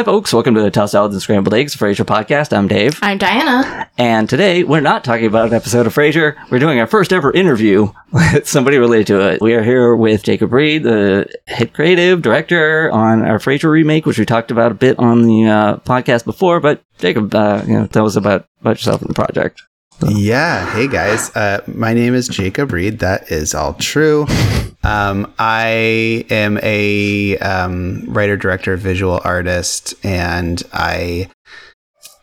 Hi, folks. Welcome to the Tossed Salads and Scrambled Eggs Frasier podcast. I'm Dave. I'm Diana. And today we're not talking about an episode of Frasier. We're doing our first ever interview with somebody related to it. We are here with Jacob Reed, the head creative director on our Frasier remake, which we talked about a bit on the uh, podcast before. But Jacob, uh, you know, tell us about, about yourself and the project. Yeah. Hey guys. Uh, my name is Jacob Reed. That is all true. Um, I am a um, writer, director, visual artist, and I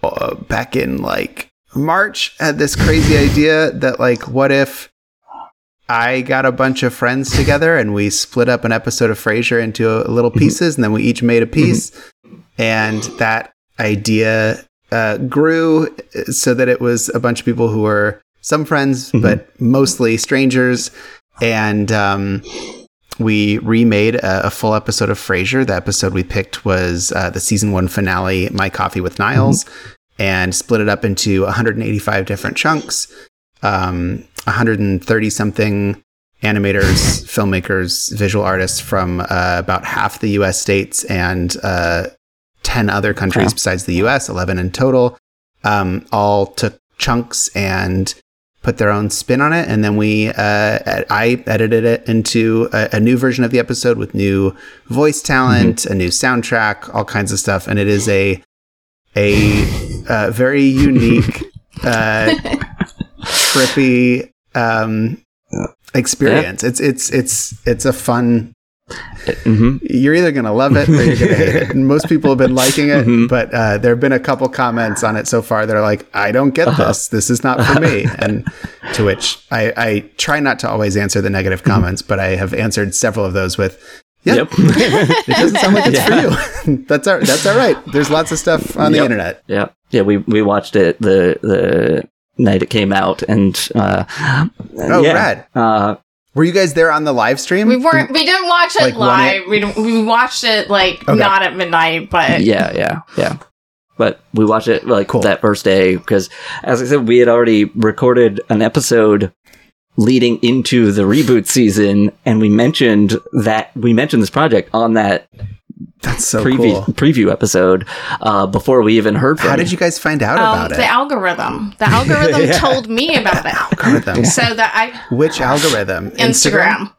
uh, back in like March had this crazy idea that like, what if I got a bunch of friends together and we split up an episode of Frasier into little pieces, and then we each made a piece, and that idea uh, grew so that it was a bunch of people who were some friends, Mhm. but mostly strangers. And um, we remade a, a full episode of Frasier. The episode we picked was uh, the season one finale, My Coffee with Niles, and split it up into 185 different chunks, um, 130 something animators, filmmakers, visual artists from uh, about half the US states and uh, 10 other countries Wow. besides the US, 11 in total, um, all took chunks and put their own spin on it. And then we, uh, I edited it into a, a new version of the episode with new voice talent, a new soundtrack, all kinds of stuff. And it is a, a, uh, very unique, uh, trippy, um, experience. It's, it's, it's, it's a fun hmm you're either going to love it or you're going to hate it. And most people have been liking it, Mhm. but uh, there have been a couple comments on it so far that are like, I don't get Uh-huh. this. This is not for me. And to which I, I try not to always answer the negative Mm-hmm. comments, but I have answered several of those with, yeah, Yep. it doesn't sound like it's Yeah. for you. that's all, that's all right. There's lots of stuff on the internet. Yeah, yeah. We we watched it the the night it came out, and uh, Oh, yeah. rad. Uh, Were you guys there on the live stream? We weren't. We didn't watch it Like one live. We we watched it like Okay. not at midnight, but yeah, yeah, yeah. But we watched it like Cool. that first day because, as I said, we had already recorded an episode leading into the reboot season, and we mentioned that we mentioned this project on that That's so preview cool. preview episode uh, before we even heard from How you. did you guys find out um, about it? the algorithm. The algorithm Yeah. told me about it. Algorithm. So that I Which algorithm? Instagram,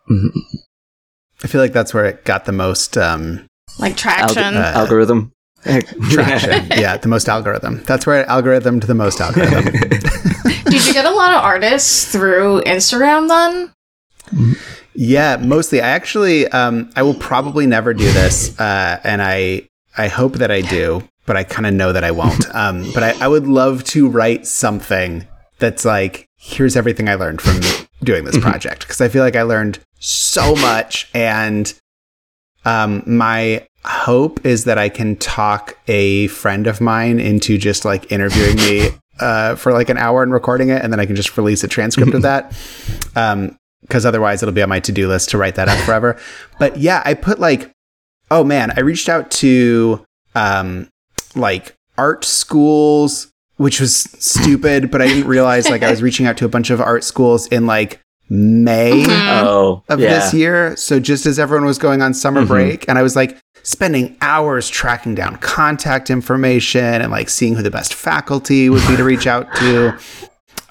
I feel like that's where it got the most um, like traction. Uh, algorithm? traction. yeah, the most algorithm. That's where it algorithmed the most algorithm. Did you get a lot of artists through Instagram then? Yeah, mostly. I actually, um, I will probably never do this, uh, and I, I hope that I do, but I kind of know that I won't. Um, but I, I would love to write something that's like, here's everything I learned from doing this project, because I feel like I learned so much, and um, my hope is that I can talk a friend of mine into just like interviewing me uh, for like an hour and recording it, and then I can just release a transcript of that. Um, because otherwise it'll be on my to-do list to write that up forever. But yeah, I put like, oh man, I reached out to um, like art schools, which was stupid, but I didn't realize like I was reaching out to a bunch of art schools in like May Mhm. Oh, of yeah. this year. So just as everyone was going on summer Mhm. break, and I was like spending hours tracking down contact information and like seeing who the best faculty would be to reach out to.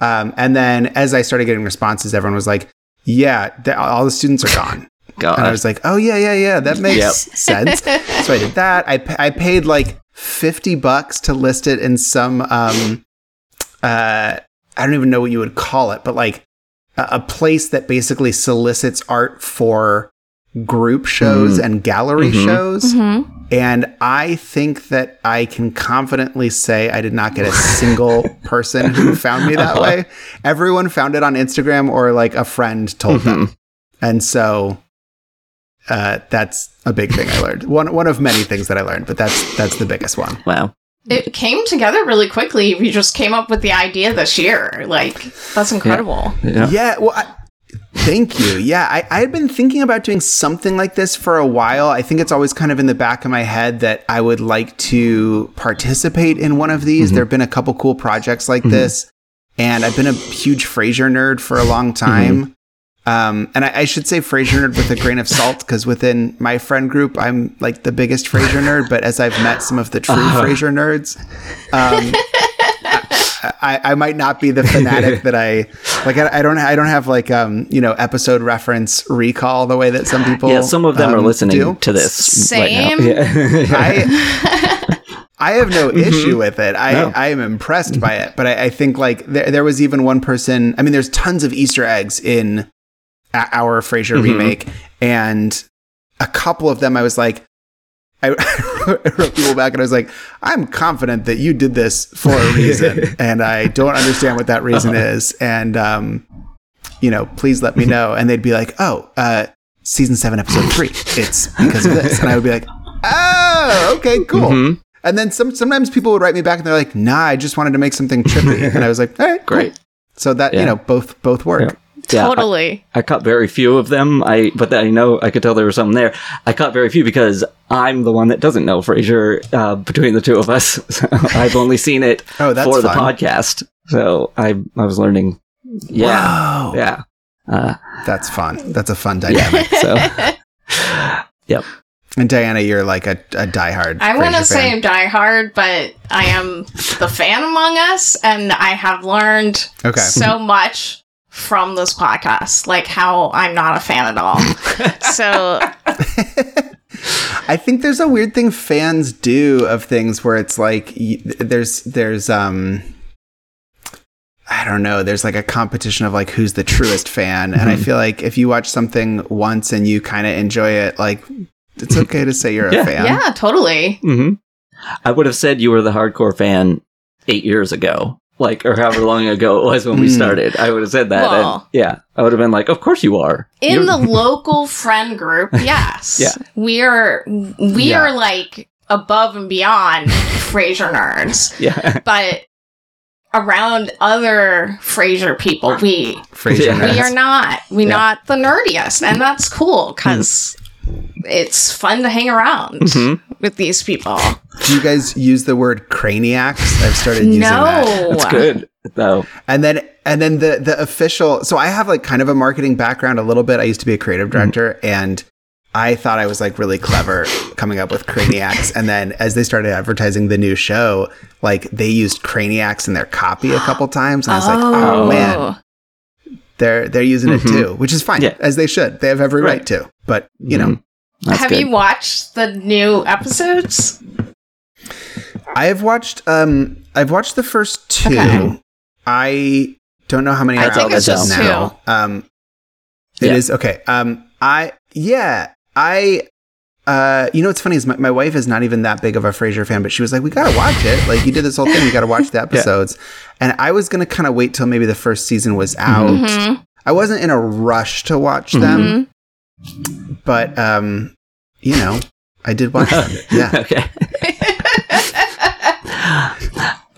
Um, and then as I started getting responses, everyone was like, "Yeah, th- all the students are gone." God. And I was like, "Oh yeah, yeah, yeah, that makes Yep. sense." so I did that. I I paid like fifty bucks to list it in some um, uh, I don't even know what you would call it, but like a, a place that basically solicits art for group shows Mhm. and gallery Mhm. shows. Mhm. And I think that I can confidently say I did not get a single person who found me that Uh-huh. way. Everyone found it on Instagram or like a friend told them. And so uh, that's a big thing I learned. One one of many things that I learned, but that's that's the biggest one. wow. It came together really quickly. We just came up with the idea this year. Like that's incredible. Yeah. Yeah, well, I, thank you. Yeah, I, I had been thinking about doing something like this for a while. I think it's always kind of in the back of my head that I would like to participate in one of these. There have been a couple cool projects like this, and I've been a huge Frasier nerd for a long time. Um, and I, I should say Frasier nerd with a grain of salt because within my friend group, I'm like the biggest Frasier nerd. But as I've met some of the true Uh-huh. Frasier nerds, um, I, I might not be the fanatic that I like. I, I don't. I don't have like um, you know episode reference recall the way that some people. Yeah, some of them are um, listening do. to this Same. right now. Yeah. I I have no issue with it. I, No. I am impressed by it. But I, I think like there, there was even one person. I mean, there's tons of Easter eggs in our Frasier Mhm. remake, and a couple of them I was like. I wrote people back and I was like, I'm confident that you did this for a reason, and I don't understand what that reason is. And um, you know, please let me know. And they'd be like, Oh, uh, season seven, episode three. It's because of this. And I would be like, Oh, okay, cool. Mhm. And then some sometimes people would write me back and they're like, "Nah, I just wanted to make something trippy." and I was like, "All right, Great. cool." So that Yeah. you know, both both work. Yeah. Yeah, I- totally. I caught very few of them. I but I know I could tell there was something there. I caught very few because I'm the one that doesn't know Frasier uh, between the two of us. So I've only seen it Oh, that's for the fun. podcast. So I I was learning. Yeah, Wow. yeah, uh, That's fun. That's a fun dynamic. yeah. So yep. and Diana, you're like a, a diehard. I want to say fan. I'm diehard, but I am the fan among us, and I have learned Okay. so much from this podcast, like how I'm not a fan at all. so I think there's a weird thing fans do of things where it's like there's there's um I don't know, there's like a competition of like who's the truest fan and I Mhm. feel like if you watch something once and you kind of enjoy it like it's okay to say you're a fan. yeah, totally. hmm I would have said you were the hardcore fan eight years ago, like or however long ago it was when we Mm. started. I would have said that. and, yeah, I would have been like, "Of course you are." In You're- the local friend group, yes, Yeah. we are we Yeah. are like above and beyond Frasier nerds, yeah, but around other Frasier people, we Frasier Yeah. nerds. we are not we Yeah. not the nerdiest and that's cool because it's fun to hang around Mhm. with these people Do you guys use the word craniacs? I've started using that. no that's good though. And then and then the the official so I have like kind of a marketing background a little bit. I used to be a creative director and I thought I was like really clever coming up with craniacs. and then as they started advertising the new show, like they used craniacs in their copy a couple times. And I was like, oh, man, they're they're using it Mhm. too, which is fine, Yeah. as they should. They have every right, Right. to. But you know, Mhm. That's have good. you watched the new episodes I have watched um I've watched the first two. Okay. I don't know how many I are think out it's just now. Um it is Yeah. okay. Um I yeah, I uh you know what's funny is my, my wife is not even that big of a Frasier fan, but she was like, We gotta watch it. Like you did this whole thing, we gotta watch the episodes. And I was gonna kinda wait till maybe the first season was out. Mhm. I wasn't in a rush to watch them, but um, you know, I did watch them. Yeah. okay.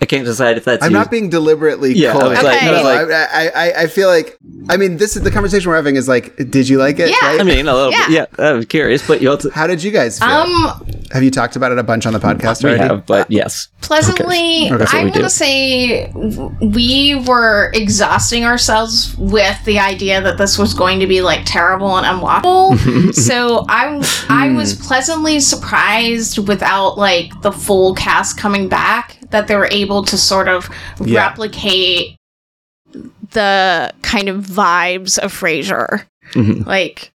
I can't decide if that's I'm you. not being deliberately Yeah, I cold. was like- no, no, like- I, I, I, I feel like, I mean, this is the conversation we're having is like, did you like it? Yeah. right? I mean, a little Yeah. bit. Yeah, I'm curious, but you also How did you guys feel? um have you talked about it a bunch on the podcast we already? have, but yes. pleasantly Okay. I we want to say we were exhausting ourselves with the idea that this was going to be like terrible and unwatchable so i i was pleasantly surprised without like the full cast coming back that they were able to sort of Yeah. replicate the kind of vibes of Frasier. Mhm. Like,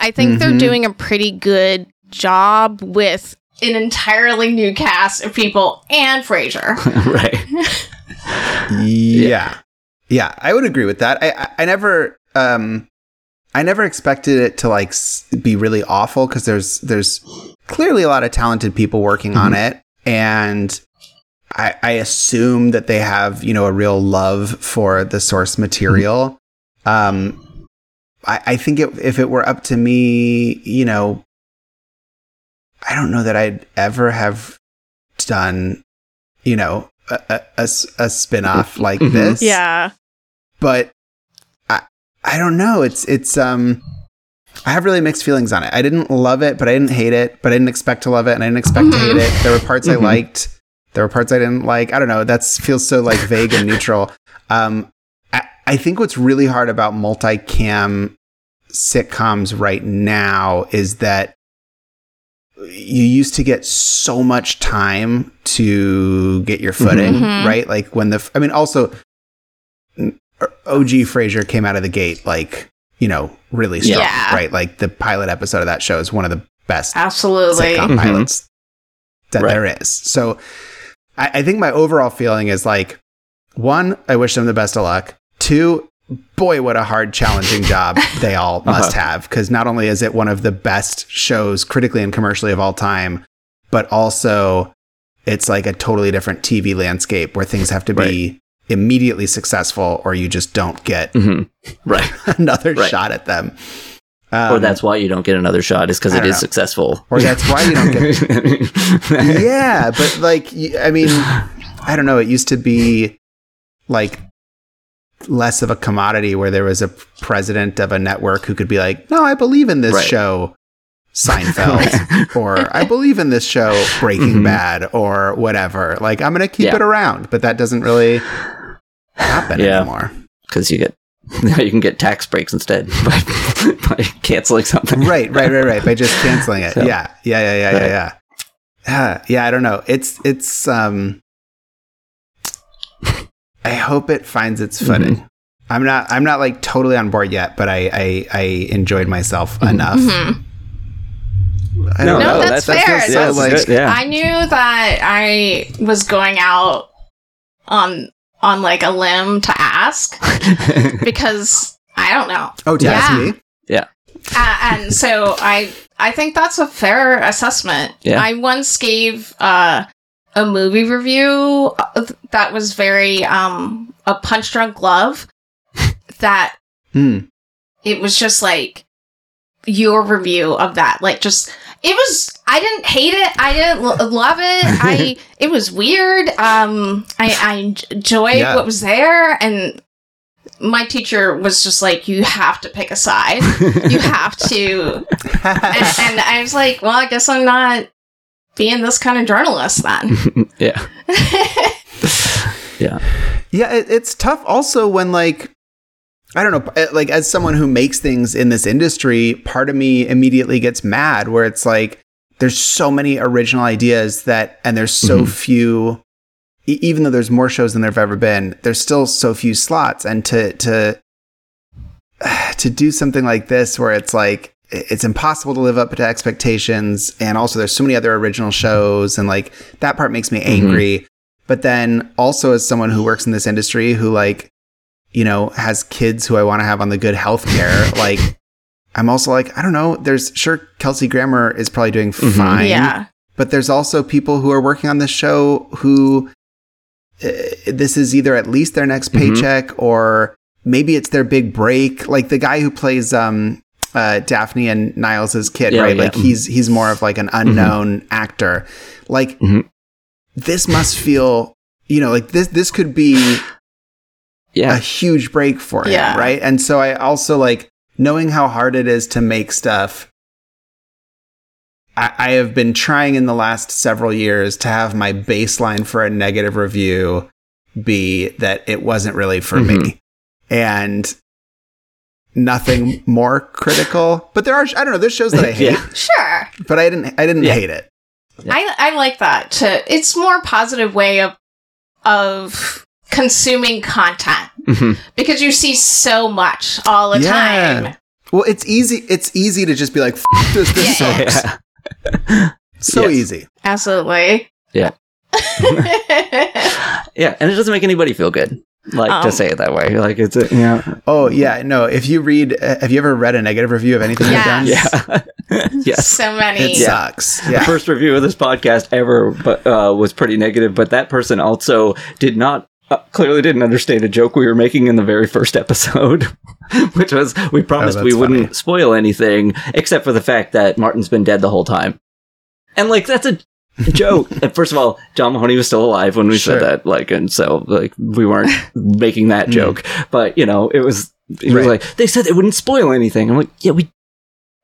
I think they're Mhm. doing a pretty good job with an entirely new cast of people and Frasier. right. Yeah. Yeah, I would agree with that. I, I, I never, um, I never expected it to like s- be really awful because there's there's clearly a lot of talented people working on it, and I, I assume that they have you know a real love for the source material. Um, I, I think it, if it were up to me, you know, I don't know that I'd ever have done, you know, a, a, a s- a spin-off like Mhm. this. Yeah. But I I don't know. It's it's um I have really mixed feelings on it. I didn't love it, but I didn't hate it, but I didn't expect to love it and I didn't expect to hate it. There were parts I Mhm. liked. There were parts I didn't like. I don't know. That feels so like vague and neutral. Um I, I think what's really hard about multicam sitcoms right now is that you used to get so much time to get your footing, Mhm. right? Like when the, I mean, also OG Frasier came out of the gate like, you know, really strong, Yeah. right? Like the pilot episode of that show is one of the best Absolutely. sitcom Mhm. pilots that Right. there is. So I, I think my overall feeling is like one, I wish them the best of luck. Two, boy, what a hard, challenging job they all must have. Because not only is it one of the best shows critically and commercially of all time, but also it's like a totally different TV landscape where things have to be immediately successful or you just don't get hmm Right. another Right. shot at them. Or Um, that's why you don't get another shot is because it is know. successful. Or that's why you don't get yeah, but like, I mean, I don't know. It used to be like less of a commodity where there was a president of a network who could be like, no, I believe in this Right. show, Seinfeld, or I believe in this show, Breaking Mhm. Bad, or whatever. Like, I'm going to keep Yeah. it around, but that doesn't really happen Yeah. anymore. because you get you can get tax breaks instead by, by canceling something. right, right, right, right. By just canceling it. So- yeah, yeah, yeah, yeah, yeah, yeah. Yeah, yeah. I don't know. It's it's. um I hope it finds its Mm-hmm. footing. I'm not. I'm not like totally on board yet, but I I, I enjoyed myself Mhm. enough. Mhm. I No, don't know. that's That- that fair. feels Yeah, like- yeah. I knew that I was going out on on like a limb to ask because I don't know. oh, to ask Yeah. Uh, and so I I think that's a fair assessment. Yeah. I once gave uh, a movie review uh, that was very um, a punch drunk love that Hmm. it was just like your review of that like just it was i didn't hate it i didn't lo- love it i it was weird um i i enjoyed Yeah. what was there and my teacher was just like you have to pick a side you have to and, and i was like well i guess i'm not being this kind of journalist then yeah. Yeah. Yeah, it, it's tough also when like I don't know, eh, like as someone who makes things in this industry, part of me immediately gets mad where it's like there's so many original ideas that and there's so Mhm. few even though there's more shows than there've ever been, there's still so few slots. And to to to do something like this where it's like it's impossible to live up to expectations and also there's so many other original shows and like that part makes me angry. But then also as someone who works in this industry who like you know has kids who i want to have on the good health care like i'm also like i don't know there's sure kelsey grammer is probably doing Mhm. fine yeah but there's also people who are working on this show who uh, this is either at least their next Mhm. paycheck or maybe it's their big break like the guy who plays um uh, Daphne and Niles's kid, Yeah, right? yeah. Like he's he's more of like an unknown actor. Like Mhm. this must feel, you know, like this this could be a huge break for him, Yeah. right? And so I also like knowing how hard it is to make stuff. I, I have been trying in the last several years to have my baseline for a negative review be that it wasn't really for me, Mhm. and nothing more critical. But there are, I don't know, there's shows that I hate, Yeah. sure but I didn't, I didn't Yeah. hate it. I I like that. To it's more positive way of of consuming content Mhm. because you see so much all the Yeah. time. Well, it's easy. It's easy to just be like, F- this. This Yeah. sucks. Yeah. So Yes. easy. Absolutely. Yeah. Yeah, and it doesn't make anybody feel good. Like Um, to say it that way. Like it's a, yeah. Oh yeah, no. If you read, uh, have you ever read a negative review of anything you've done? Yeah. yes. so many. It Yeah. sucks. The first review of this podcast ever but, uh, was pretty negative, but that person also did not uh, clearly didn't understand a joke we were making in the very first episode, which was we promised we that's wouldn't funny. spoil anything except for the fact that Martin's been dead the whole time. And like that's a joke. and first of all, John Mahoney was still alive when we Sure. said that, like, and so like we weren't making that Mm. joke, but you know, it was. It was like they said they wouldn't spoil anything. I'm like, yeah, we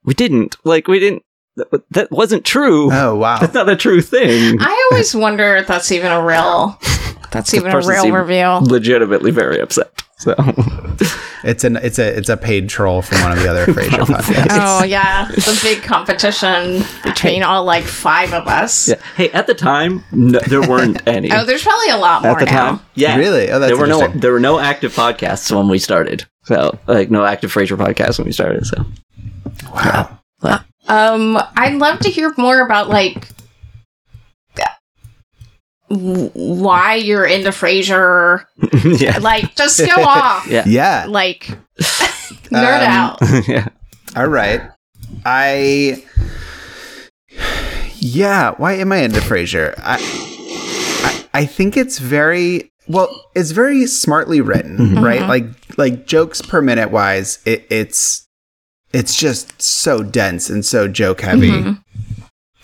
we didn't. Like we didn't. That, that wasn't true. Oh wow. That's not a true thing. I always wonder if that's even a real. That's even a person real reveal. Legitimately very upset. So It's an it's a it's a paid troll from one of the other Frasier podcasts. Oh yeah, the big competition between all like five of us. Yeah. Hey, at the time, no, there weren't any. Oh, there's probably a lot more at the now. time, yeah, Really? Oh, that's there were no there were no active podcasts when we started. So, like, no active Frasier podcasts when we started. So, Wow. But- Um, I'd love to hear more about like w- why you're into Frasier. yeah, Like, just go off. yeah, Yeah. Like, nerd Um, out. yeah. All right. I Yeah, why am I into Frasier? I I, I think it's very well, it's very smartly written, Mhm. right? Like like jokes per minute wise, it, it's it's just so dense and so joke heavy. Mhm.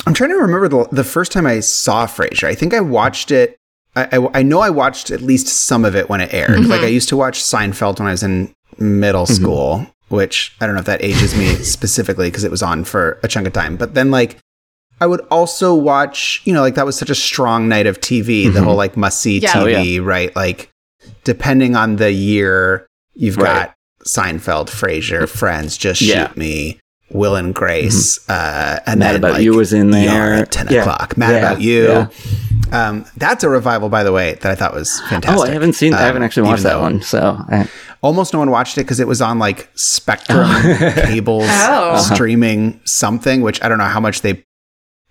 I'm trying to remember the the first time I saw Frasier. I think I watched it. I, I, I know I watched at least some of it when it aired. Mhm. Like I used to watch Seinfeld when I was in middle Mhm. school, which I don't know if that ages me specifically because it was on for a chunk of time. But then like I would also watch, you know, like that was such a strong night of TV. The Mhm. whole like must see Yeah. TV, Oh, right? Like depending on the year, you've Right. got Seinfeld, Frasier, Friends, Just Yeah. Mm-hmm. Shoot Me, Will and Grace, uh, and Mad then About like, You was in ER there. at ten Yeah. o'clock. Mad Yeah. About You. Yeah. Um, that's a revival, by the way, that I thought was fantastic. Oh, I haven't seen. I haven't Um, actually watched that one. So, I, Almost no one watched it because it was on like Spectrum Oh. cables Oh. Uh-huh. streaming something, which I don't know how much they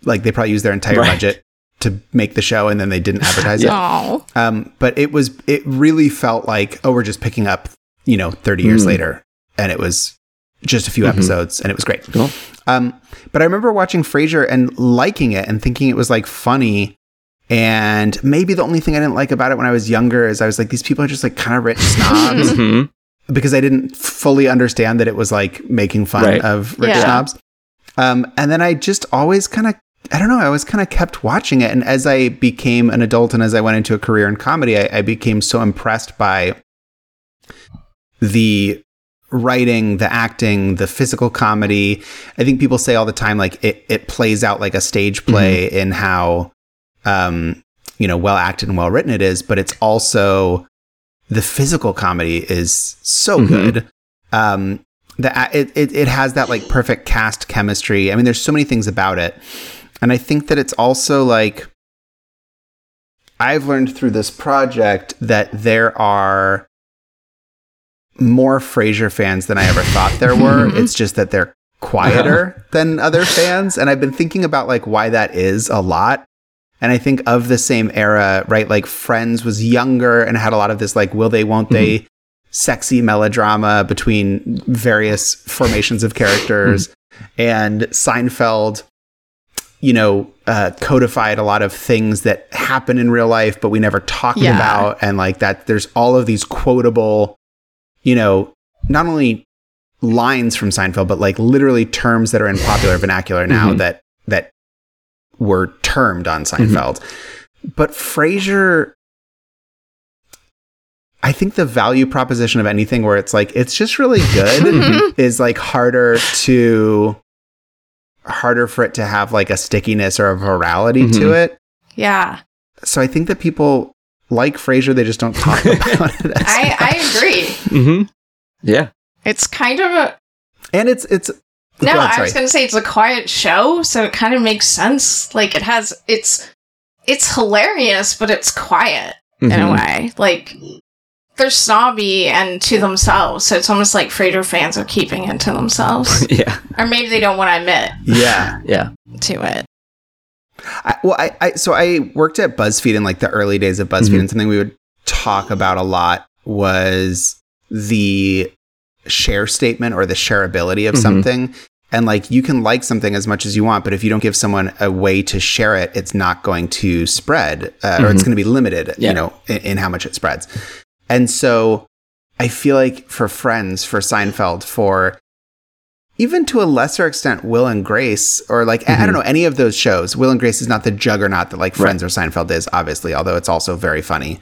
like. They probably used their entire Right. budget to make the show, and then they didn't advertise it. Oh, Um, but it was it really felt like oh, we're just picking up, you know, thirty years Mm. later, and it was just a few Mhm. episodes, and it was great. Cool. Um, but I remember watching Frasier and liking it and thinking it was like funny. And maybe the only thing I didn't like about it when I was younger is I was like, these people are just like kind of rich snobs Mhm. because I didn't fully understand that it was like making fun Right. of rich Yeah. snobs. Um, and then I just always kind of, I don't know, I always kind of kept watching it. And as I became an adult and as I went into a career in comedy, I, I became so impressed by the writing, the acting, the physical comedy. I think people say all the time, like it, it plays out like a stage play in how, um, you know, well acted and well written it is, but it's also the physical comedy is so Mhm. good. Um, the it, it it has that like perfect cast chemistry. I mean, there's so many things about it, and I think that it's also like I've learned through this project that there are more Frasier fans than I ever thought there were. Mm-hmm. it's just that they're quieter than other fans, and I've been thinking about like why that is a lot. And I think of the same era, right? Like Friends was younger and had a lot of this like will they, won't they, mm-hmm. sexy melodrama between various formations of characters. Mm-hmm. And Seinfeld, you know, uh, codified a lot of things that happen in real life, but we never talked Yeah. about. And like that, there's all of these quotable, you know, not only lines from Seinfeld, but like literally terms that are in popular vernacular now Mhm. that that were termed on Seinfeld. But Frasier I think the value proposition of anything where it's like it's just really good is like harder to harder for it to have like a stickiness or a virality to Mhm. it. yeah. So I think that people like Frasier, they just don't talk about it. As I much. I agree. hmm Yeah. It's kind of a and it's it's no. Go ahead, I was gonna say it's a quiet show, so it kind of makes sense. Like it has it's it's hilarious, but it's quiet in a Mhm. way. Like they're snobby and to themselves, so it's almost like Frasier fans are keeping it to themselves, Yeah. or maybe they don't want to admit yeah. Yeah. to it. I, well, I, I so I worked at BuzzFeed in like the early days of BuzzFeed, Mhm. and something we would talk about a lot was the share statement or the shareability of Mhm. something. And like you can like something as much as you want, but if you don't give someone a way to share it, it's not going to spread, uh, or it's Mhm. going to be limited, Yeah. you know, in, in how much it spreads. And so I feel like for Friends, for Seinfeld, for even to a lesser extent, Will and Grace, or like, I- I don't know, any of those shows, Will and Grace is not the juggernaut that like Right. Friends or Seinfeld is, obviously, although it's also very funny.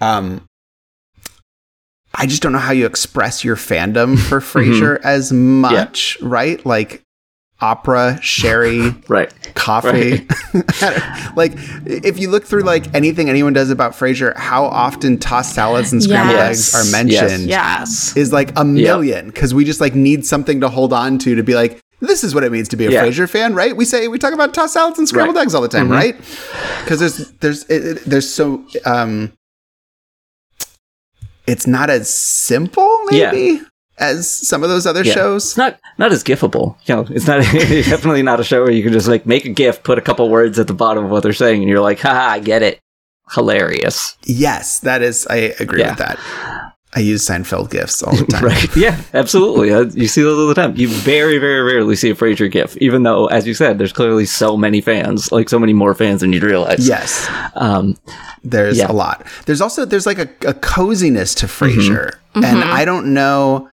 Um, I just don't know how you express your fandom for Frasier as much, right? Like, opera, sherry, Right. Coffee. like if you look through like anything anyone does about Frasier, how often tossed salads and scrambled Yes. eggs are mentioned Yes. is like a million because we just like need something to hold on to to be like this is what it means to be a Yeah. Frasier fan, right? We say we talk about tossed salads and scrambled Right. eggs all the time, right? Because there's there's it, it- there's so um, it's not as simple Yeah. Maybe as some of those other Yeah. shows. It's not not as gifable. You know, it's not definitely not a show where you can just like make a gif, put a couple words at the bottom of what they're saying, and you're like, haha, I get it. Hilarious. Yes, that is. I agree Yeah. with that. I use Seinfeld gifs all the time. Right. Yeah, absolutely. Uh, you see those all the time. You very, very rarely see a Frasier gif, even though, as you said, there's clearly so many fans, like so many more fans than you'd realize. Yes, Um, there's Yeah. a lot. There's also there's like a, a coziness to Mm-hmm. Frasier, and I don't know.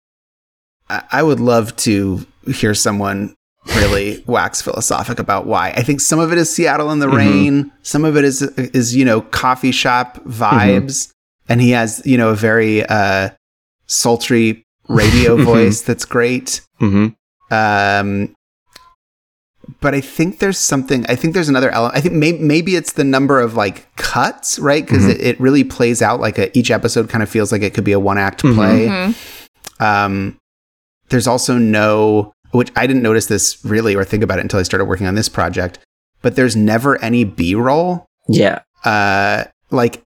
I, I would love to hear someone really wax philosophic about why. I think some of it is Seattle in the Mm-hmm. rain. Some of it is is you know coffee shop vibes, Mm-hmm. and he has you know a very uh, sultry radio voice that's great. mhm. Um, but I think there's something. I think there's another element. I think may- maybe it's the number of like cuts, right? Because Mm-hmm. it, it really plays out like a, each episode kind of feels like it could be a one act play. Um, there's also no, which I didn't notice this really or think about it until I started working on this project. But there's never any B roll, Yeah. uh, like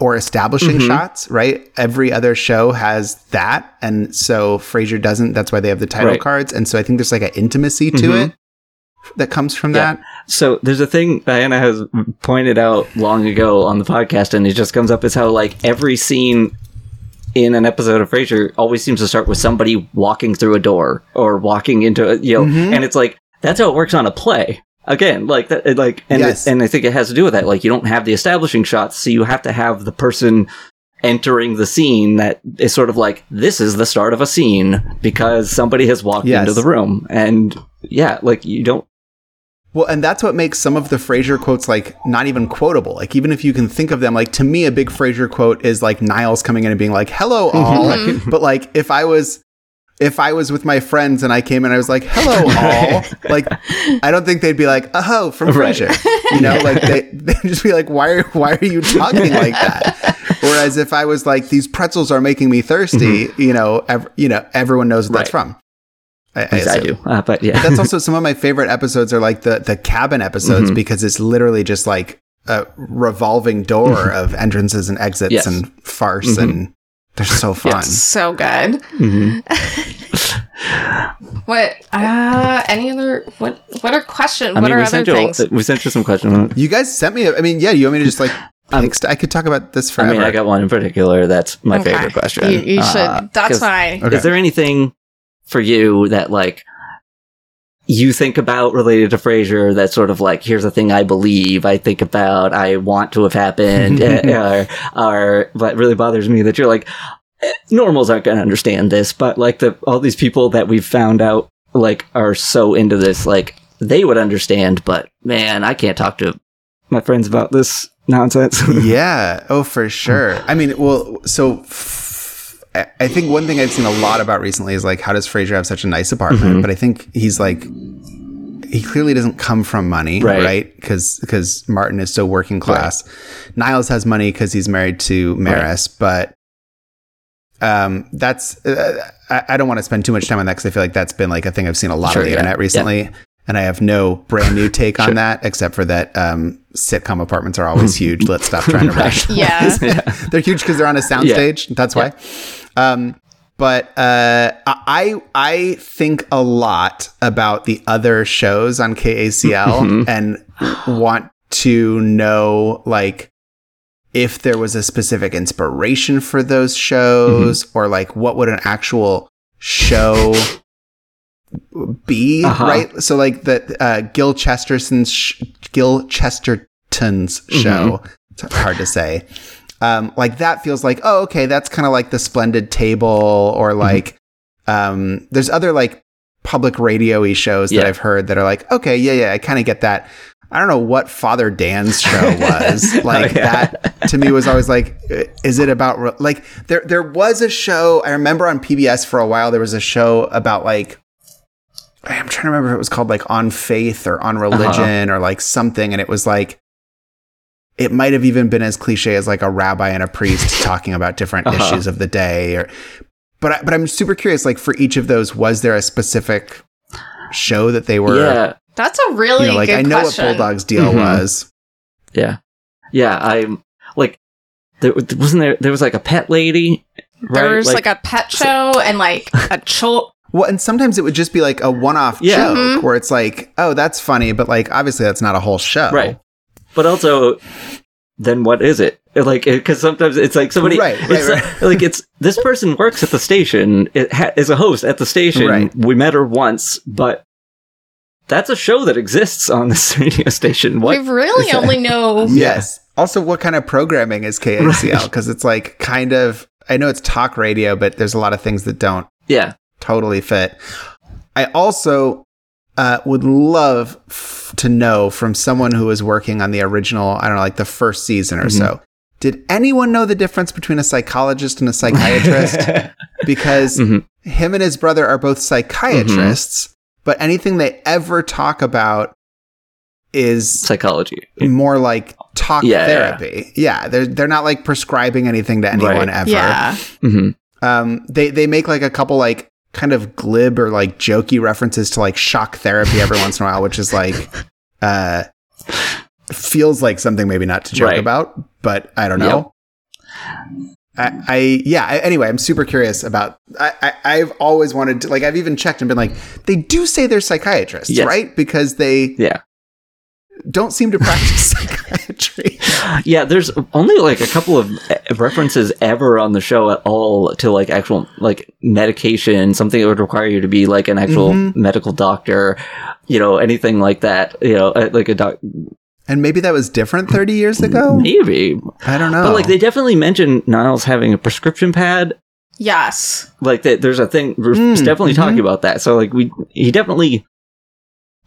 or establishing Mhm. shots, right? Every other show has that, and so Frasier doesn't. That's why they have the title Right. cards, and so I think there's like an intimacy to Mhm. it that comes from Yeah. that. So there's a thing Diana has pointed out long ago on the podcast, and it just comes up as how like every scene in an episode of Frasier always seems to start with somebody walking through a door or walking into a, you know, Mhm. and it's like that's how it works on a play. Again, like that, like, and Yes. it, and I think it has to do with that. Like, you don't have the establishing shots, so you have to have the person entering the scene that is sort of like this is the start of a scene because somebody has walked Yes. into the room, and yeah, like you don't Well, and that's what makes some of the Frasier quotes like not even quotable. Like even if you can think of them, like to me, a big Frasier quote is like Niles coming in and being like, "Hello, all." Mm-hmm. Mm-hmm. But like if I was, if I was with my friends and I came in, I was like, "Hello, all." like I don't think they'd be like, "Oh, from Right. Frasier." You know, like they they'd just be like, "Why are why are you talking like that?" Whereas if I was like, "These pretzels are making me thirsty," mm-hmm. you know, ev- you know, everyone knows what that's from. I, I At least I assume. do, uh, but yeah, That's also some of my favorite episodes are like the the cabin episodes Mm-hmm. because it's literally just like a revolving door of entrances and exits Yes. and farce Mhm. and they're so fun. Yes. So good. Mhm. What? Uh, any other? What? What are questions? I What mean, are other sent you things? we sent you some questions. You guys sent me. a- I mean, yeah. You want me to just like? Um, I could talk about this I forever. mean, I got one in particular that's my Okay. favorite question. You, you should. Uh, That's 'cause fine. Okay. Is there anything for you that like you think about related to Frasier that sort of like here's a thing I believe, I think about, I want to have happened, or, or what really bothers me that you're like eh, normals aren't going to understand this, but like the all these people that we've found out like are so into this, like they would understand, but man, I can't talk to my friends about this nonsense. yeah. Oh, for sure. I mean, well, so f- I I think one thing I've seen a lot about recently is like, how does Frasier have such a nice apartment? Mm-hmm. But I think he's like, he clearly doesn't come from money, Right. right? Because because Martin is so working class. Niles has money because he's married to Maris, but um, that's uh, I, I don't want to spend too much time on that because I feel like that's been like a thing I've seen a lot Sure, on the yeah. internet recently. And I have no brand new take on that, except for that um, sitcom apartments are always huge. Let's stop trying to rationalize. Yeah. they're huge because they're on a soundstage. That's why. Um, but uh, I I think a lot about the other shows on KACL and want to know like if there was a specific inspiration for those shows or like what would an actual show be Uh-huh. right? So like the uh, gil chesterton's sh- gil chesterton's show. It's hard to say um, like that feels like oh okay that's kind of like the splendid table or like um, there's other like public radio-y shows that Yeah. i've heard that are like okay yeah yeah i kind of get that i don't know what father dan's show was like yeah. that to me was always like is it about re- like there there was a show i remember on pbs for a while there was a show about like I'm trying to remember if it was called like On Faith or On Religion or like something. And it was like, it might have even been as cliche as like a rabbi and a priest talking about different Uh-huh. issues of the day. Or, but I, but I'm super curious. Like for each of those, was there a specific show that they were? yeah, That's a really you know, like good I know question. what Bulldog's deal Mhm. was. yeah, yeah. I'm like, there wasn't there. There was like a pet lady. There was like, a pet show and like a cho- Well, and sometimes it would just be like a one-off Yeah. joke Mhm. where it's like, oh, that's funny, but like obviously that's not a whole show. Right. But also, then what is it? Like, because sometimes it's like somebody, Right, right, it's right. Like, like it's this person works at the station. It ha- is a host at the station. Right. We met her once, but that's a show that exists on this radio station. What? we really only know Yes. Also, what kind of programming is KACL? Because it's like kind of, I know it's talk radio, but there's a lot of things that don't Yeah. totally fit. I also uh, would love f- to know from someone who was working on the original, I don't know, like the first season or so. Did anyone know the difference between a psychologist and a psychiatrist? because Mhm. him and his brother are both psychiatrists, but anything they ever talk about is Psychology. more like talk Yeah, therapy. Yeah. they're they're not like prescribing anything to anyone Right. ever. Yeah. hmm Um, they they make like a couple like kind of glib or like jokey references to like shock therapy every once in a while, which is like uh feels like something maybe not to joke Right. about, but I don't know. I, I yeah. I, anyway, I'm super curious about. I, I I've always wanted to like. I've even checked and been like, they do say they're psychiatrists, Yes. right? Because they Yeah. Don't seem to practice psychiatry. Yeah, there's only like a couple of eh, references ever on the show at all to like actual like medication, something that would require you to be like an actual Mhm. medical doctor, you know, anything like that, you know, uh, like a doc, And maybe that was different 30 years ago. maybe. I don't know. But like they definitely mentioned Niles having a prescription pad. Yes. Like that, there's a thing. We're Mm, definitely mhm. talking about that. So like we, he definitely,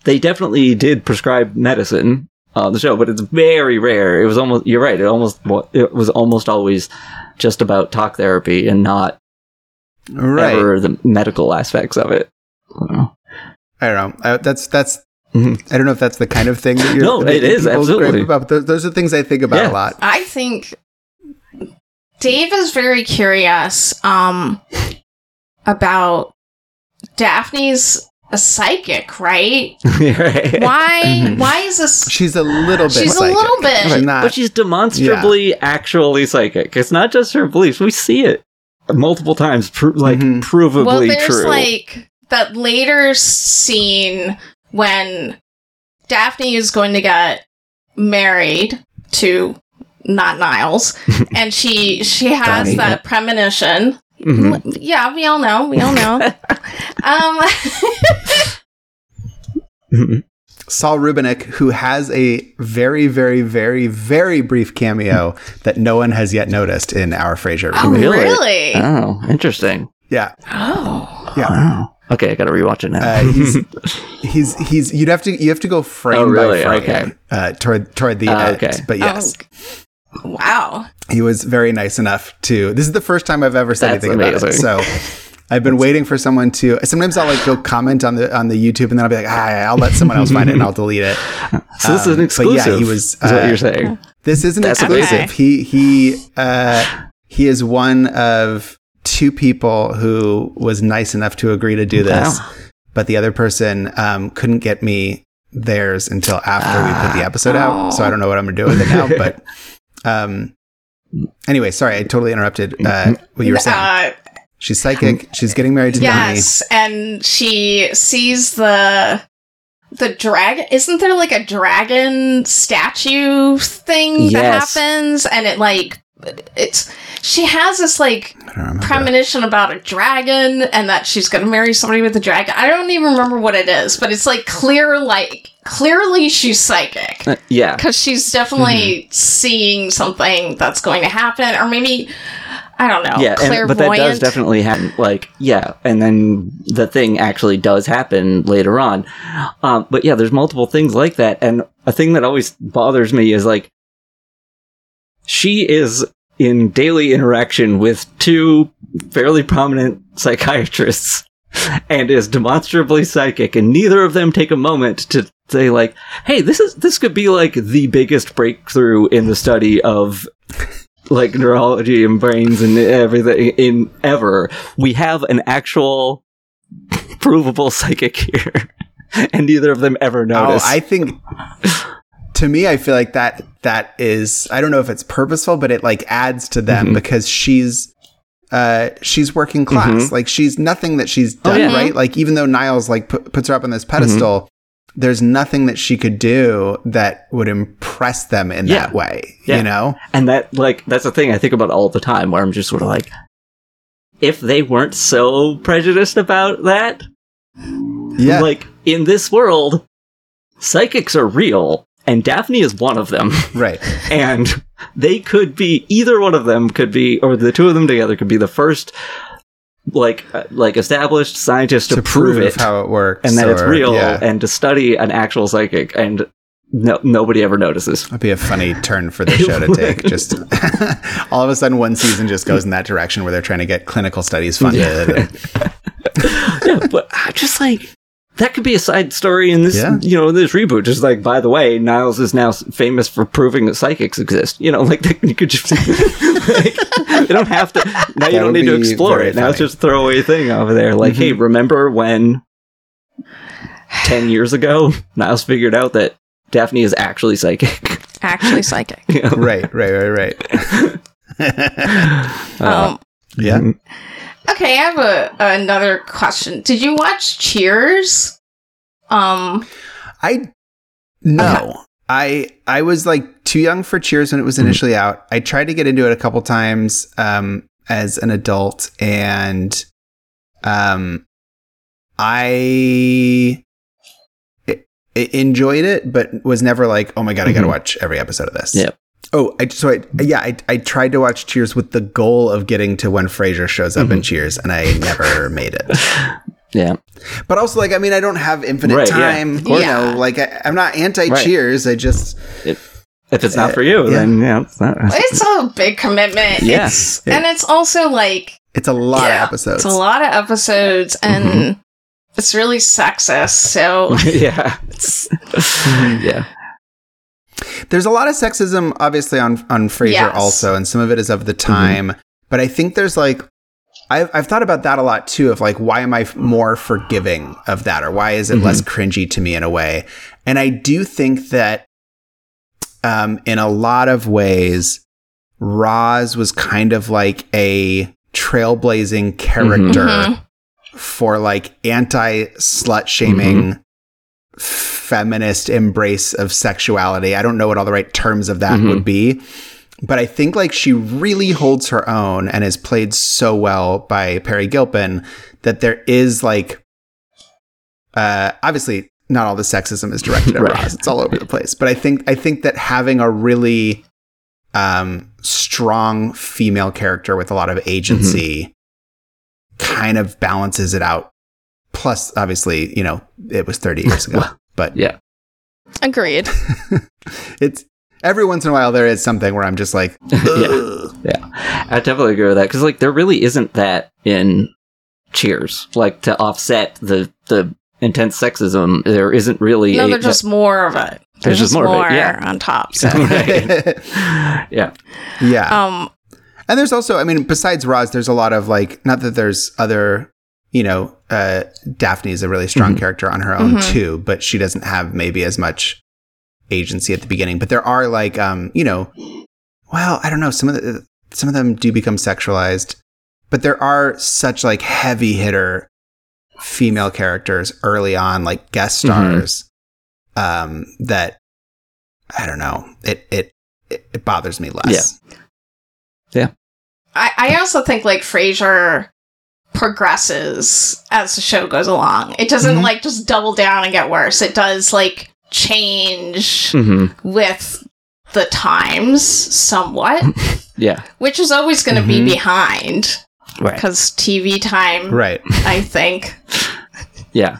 they definitely did prescribe medicine on the show, but it's very rare. It was almost. You're right. It almost it was almost always just about talk therapy and not right. ever the medical aspects of it. I don't know. I, that's that's. Mhm. I don't know if that's the kind of thing that you're. No, it is, absolutely. About, those, those are things I think about Yeah. a lot. I think Dave is very curious um about Daphne's a psychic, right? right. Why Mhm. why is this She's a little bit. She's a little bit. She's not. but she's demonstrably actually psychic. It's not just her beliefs. We see it multiple times, pro- like Mhm. provably Well, there's true. like that later scene when Daphne is going to get married to not Niles, and she she has Donny. that premonition. Mhm. Yeah, we all know. We all know. um, Mhm. Saul Rubinek, who has a very, very, very, very brief cameo that no one has yet noticed in our Frasier. oh. Really? really? Oh, interesting. Yeah, oh, yeah. Wow. Okay, I gotta rewatch it now. Uh, he's, he's he's you'd have to you have to go frame Oh, really? by frame Okay. uh, toward toward the Uh, end. okay. But yes, Oh, wow. he was very nice enough to. This is the first time I've ever said That's anything about it. amazing. So I've been waiting for someone to. Sometimes I'll like go comment on the on the YouTube, and then I'll be like, ah, I'll let someone else find it, and I'll delete it. so this is um, an but yeah, he was, is what uh, you're saying. This isn't That's exclusive. amazing. He he uh, he is one of two people who was nice enough to agree to do this, Wow. but the other person um, couldn't get me theirs until after we put the Ah. episode out. So I don't know what I'm gonna do with it now. But um, anyway, sorry, I totally interrupted uh, what you were saying. Uh, She's psychic. She's getting married to yes, and she sees the the dragon. Isn't there like a dragon statue thing that happens? And it like it's she has this like Donny. I don't remember. premonition about a dragon and that she's gonna marry somebody with a dragon. I don't even remember what it is, but it's like clear like clearly she's psychic. Uh, yeah. Because she's definitely seeing something that's going to happen, or maybe I don't know. yeah, and, but that does definitely happen. Like, yeah, and then the thing actually does happen later on. Um, but yeah, there's multiple things like that, and a thing that always bothers me is like she is in daily interaction with two fairly prominent psychiatrists and is demonstrably psychic, and neither of them take a moment to say like, "Hey, this is this could be like the biggest breakthrough in the study of." Like neurology and brains and everything in ever, we have an actual provable psychic here, and neither of them ever noticed. Oh, I think to me, I feel like that that is I don't know if it's purposeful, but it like adds to them Mhm. because she's uh she's working class. Mhm. Like she's nothing that she's Oh, done yeah. right. Like even though Niles like pu- puts her up on this pedestal, there's nothing that she could do that would impress them in Yeah. that way. Yeah. You know? And that, like, that's the thing I think about all the time, where I'm just sort of like, if they weren't so prejudiced about that, Yeah. like, in this world, psychics are real, and Daphne is one of them. right. and they could be, either one of them could be, or the two of them together could be the first, like, uh, like established scientists to, to prove, prove it. how it works and that it's real, Yeah. and to study an actual psychic, and no, nobody ever notices. That'd be a funny turn for the show to take. Just all of a sudden, one season just goes in that direction where they're trying to get clinical studies funded. and- yeah, but I just like that could be a side story in this, Yeah. you know, this reboot. Just like, by the way, Niles is now famous for proving that psychics exist. You know, like they, you could just like, you don't have to. Now you don't need to explore very it. Now it's just a throwaway thing over there. Like, hey, remember when ten years ago Niles figured out that Daphne is actually psychic? Actually psychic. You know? right, right, right, right. Um, yeah. Mm-hmm. Okay, I have a another question. Did you watch Cheers? Um I no. I I was like too young for Cheers when it was initially out. I tried to get into it a couple times um as an adult and um I I- I enjoyed it but was never like, "Oh my god, I got to Mhm. watch every episode of this." Yep. Oh, I so I yeah, I I tried to watch Cheers with the goal of getting to when Frasier shows up in mm-hmm. Cheers and I never made it. Yeah, But also, like, I mean, I don't have infinite Right, time. of you know, like, I, I'm not anti Cheers. I just, if it's not uh, for you, yeah. then yeah, it's not. it's a big commitment. Yeah. It's, and it's also like it's a lot Yeah, of episodes. it's a lot of episodes and mm-hmm. it's really sexist. So yeah, it's yeah. There's a lot of sexism, obviously, on on Frasier Yes. also, and some of it is of the time. But I think there's like, I've I've thought about that a lot too. Of like, why am I more forgiving of that, or why is it less cringy to me in a way? And I do think that, um, in a lot of ways, Roz was kind of like a trailblazing character Mhm. for like anti slut shaming feminist embrace of sexuality. I don't know what all the right terms of that Mhm. would be, but I think like she really holds her own and is played so well by Peri Gilpin that there is like uh obviously not all the sexism is directed at Right. Roz. It's all over the place. But I think I think that having a really um strong female character with a lot of agency kind of balances it out. Plus, obviously, you know, it was 30 years ago. But yeah. agreed. it's every once in a while there is something where I'm just like, yeah. "Ugh." Yeah, I definitely agree with that because like there really isn't that in Cheers. Like to offset the the intense sexism, there isn't really. No, a, there's just more of it. There's just more of it, yeah. on top. So yeah, yeah. um And there's also, I mean, besides Roz, there's a lot of like, not that there's other, you know, uh, Daphne is a really strong Mhm. character on her own Mhm. too, but she doesn't have maybe as much agency at the beginning. But there are like, um, you know, well, I don't know, some of the, some of them do become sexualized, but there are such like heavy hitter female characters early on, like guest Mhm. stars, um, that I don't know, it, it, it, it bothers me less. Yeah i, I also think like Frasier progresses as the show goes along. It doesn't Mhm. like just double down and get worse. It does like change hmm with the times somewhat, yeah, which is always going to Mhm. be behind right, because TV time, Right. I think. yeah,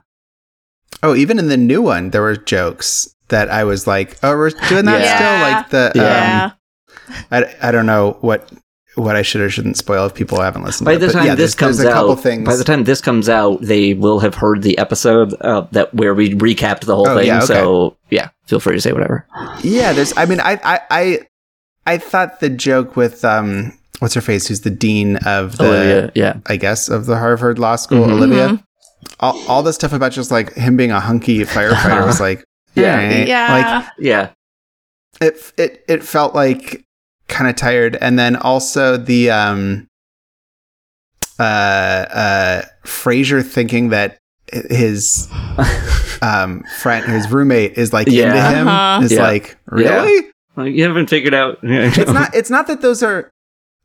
Oh, even in the new one, there were jokes that I was like, "Oh, we're doing that Yeah. still." Like the, Yeah. um, I, I don't know what what I should or shouldn't spoil if people haven't listened. By to the it. Time yeah, this comes a out, things. by the time this comes out, they will have heard the episode uh, that where we recapped the whole Oh, thing. yeah, okay. So yeah, feel free to say whatever. yeah, there's. I mean, I, I, I, I thought the joke with um, what's her face, who's the dean of the, Olivia, yeah, I guess, of the Harvard Law School, Mhm. Olivia. All, all the stuff about just like him being a hunky firefighter was like, Yeah. eh. Yeah. like yeah, it, it, it felt like kind of tired, and then also the um, uh, uh, Frasier thinking that his um friend, his roommate, is like Yeah. into him Uh-huh. is Yeah. like Yeah. really. Like, you haven't figured out. it's not it's not that those are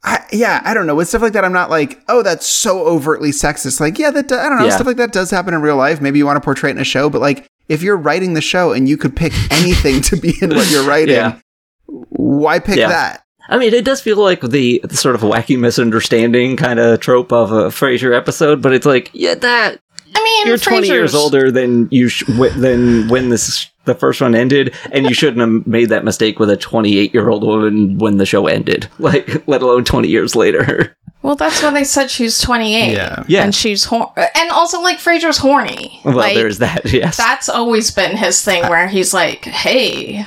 I, yeah i don't know with stuff like that i'm not like oh that's so overtly sexist like yeah that do- i don't know Yeah. stuff like that does happen in real life maybe you want to portray it in a show but like if you're writing the show and you could pick anything to be in what you're writing Yeah. why pick Yeah. that I mean, it does feel like the, the sort of wacky misunderstanding kind of trope of a Frasier episode, but it's like, yeah, that I mean, you're 20 years older than you sh- w- than when this the first one ended, and you shouldn't have made that mistake with a 28 year old woman when the show ended. Like, let alone 20 years later. Well, that's why they said she's 28. Yeah. Yeah. And she's hor- and also like Frasier's horny. Well, like, there's that. Yes. That's always been his thing where he's like, "Hey."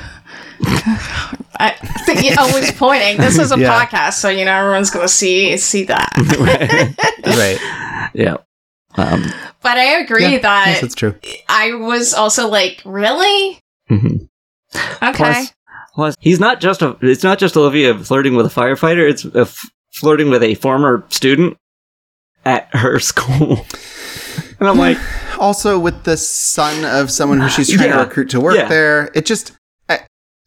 I think he's always pointing. This is a Yeah. podcast, so you know everyone's gonna see see that. right yeah. Um, But I agree yeah, that yes, that's true I was also like, really? mhm. Okay. Plus, plus, he's not just a. It's not just Olivia flirting with a firefighter. It's a f- flirting with a former student at her school. and I'm like, also with the son of someone who she's trying Yeah. to recruit to work Yeah. there it just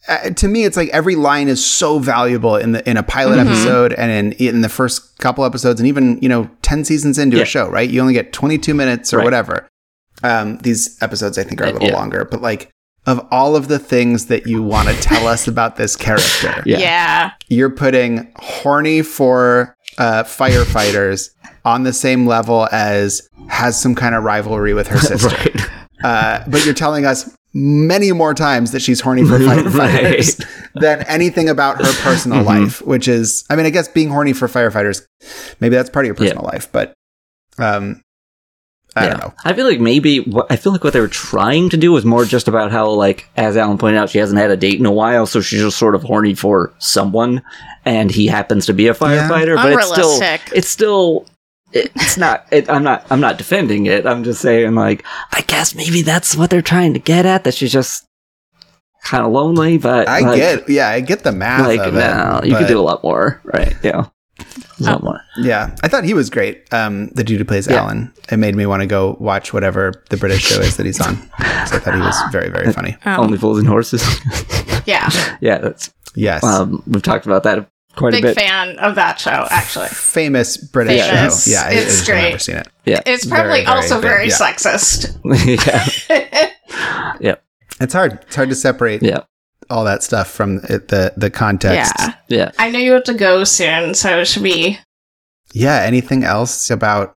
uh, to me it's like every line is so valuable in the in a pilot Mhm. episode and in in the first couple episodes and even you know 10 seasons into Yeah. a show right you only get 22 minutes or Right. whatever um these episodes i think are a Uh, little yeah. longer but like of all of the things that you want to tell us about this character Yeah. yeah. you're putting horny for uh, firefighters on the same level as has some kind of rivalry with her sister right. uh, but you're telling us many more times that she's horny for firefighters than anything about her personal Mhm. life, which is, I mean, I guess being horny for firefighters, maybe that's part of your personal life, but um, I don't know. I feel like maybe what I feel like what they were trying to do was more just about how, like, as Alan pointed out, she hasn't had a date in a while, so she's just sort of horny for someone, and he happens to be a firefighter. But it's still, it's still, it's not. It, I'm not. I'm not defending it. I'm just saying, like, I guess maybe that's what they're trying to get at. That she's just kind of lonely, but I like, get, yeah, I get the math like of no, it. you could do a lot more, right? Yeah, a lot Oh. more. Yeah, I thought he was great. Um, the dude who plays Yeah. Alan. It made me want to go watch whatever the British show is that he's on. So I thought he was very, very funny. Oh, Only fools and horses. yeah. yeah, that's. Yes. Um, we've talked about that quite a Big bit. fan of that show, actually. Famous British Famous. show. Yeah, I, I It's just have never seen it. Yeah, It's probably Very, very also big, very yeah. sexist. yeah, It's hard. It's hard to separate yeah, all that stuff from it, the the context. yeah. yeah. I know you have to go soon, so it should be. Yeah, anything else about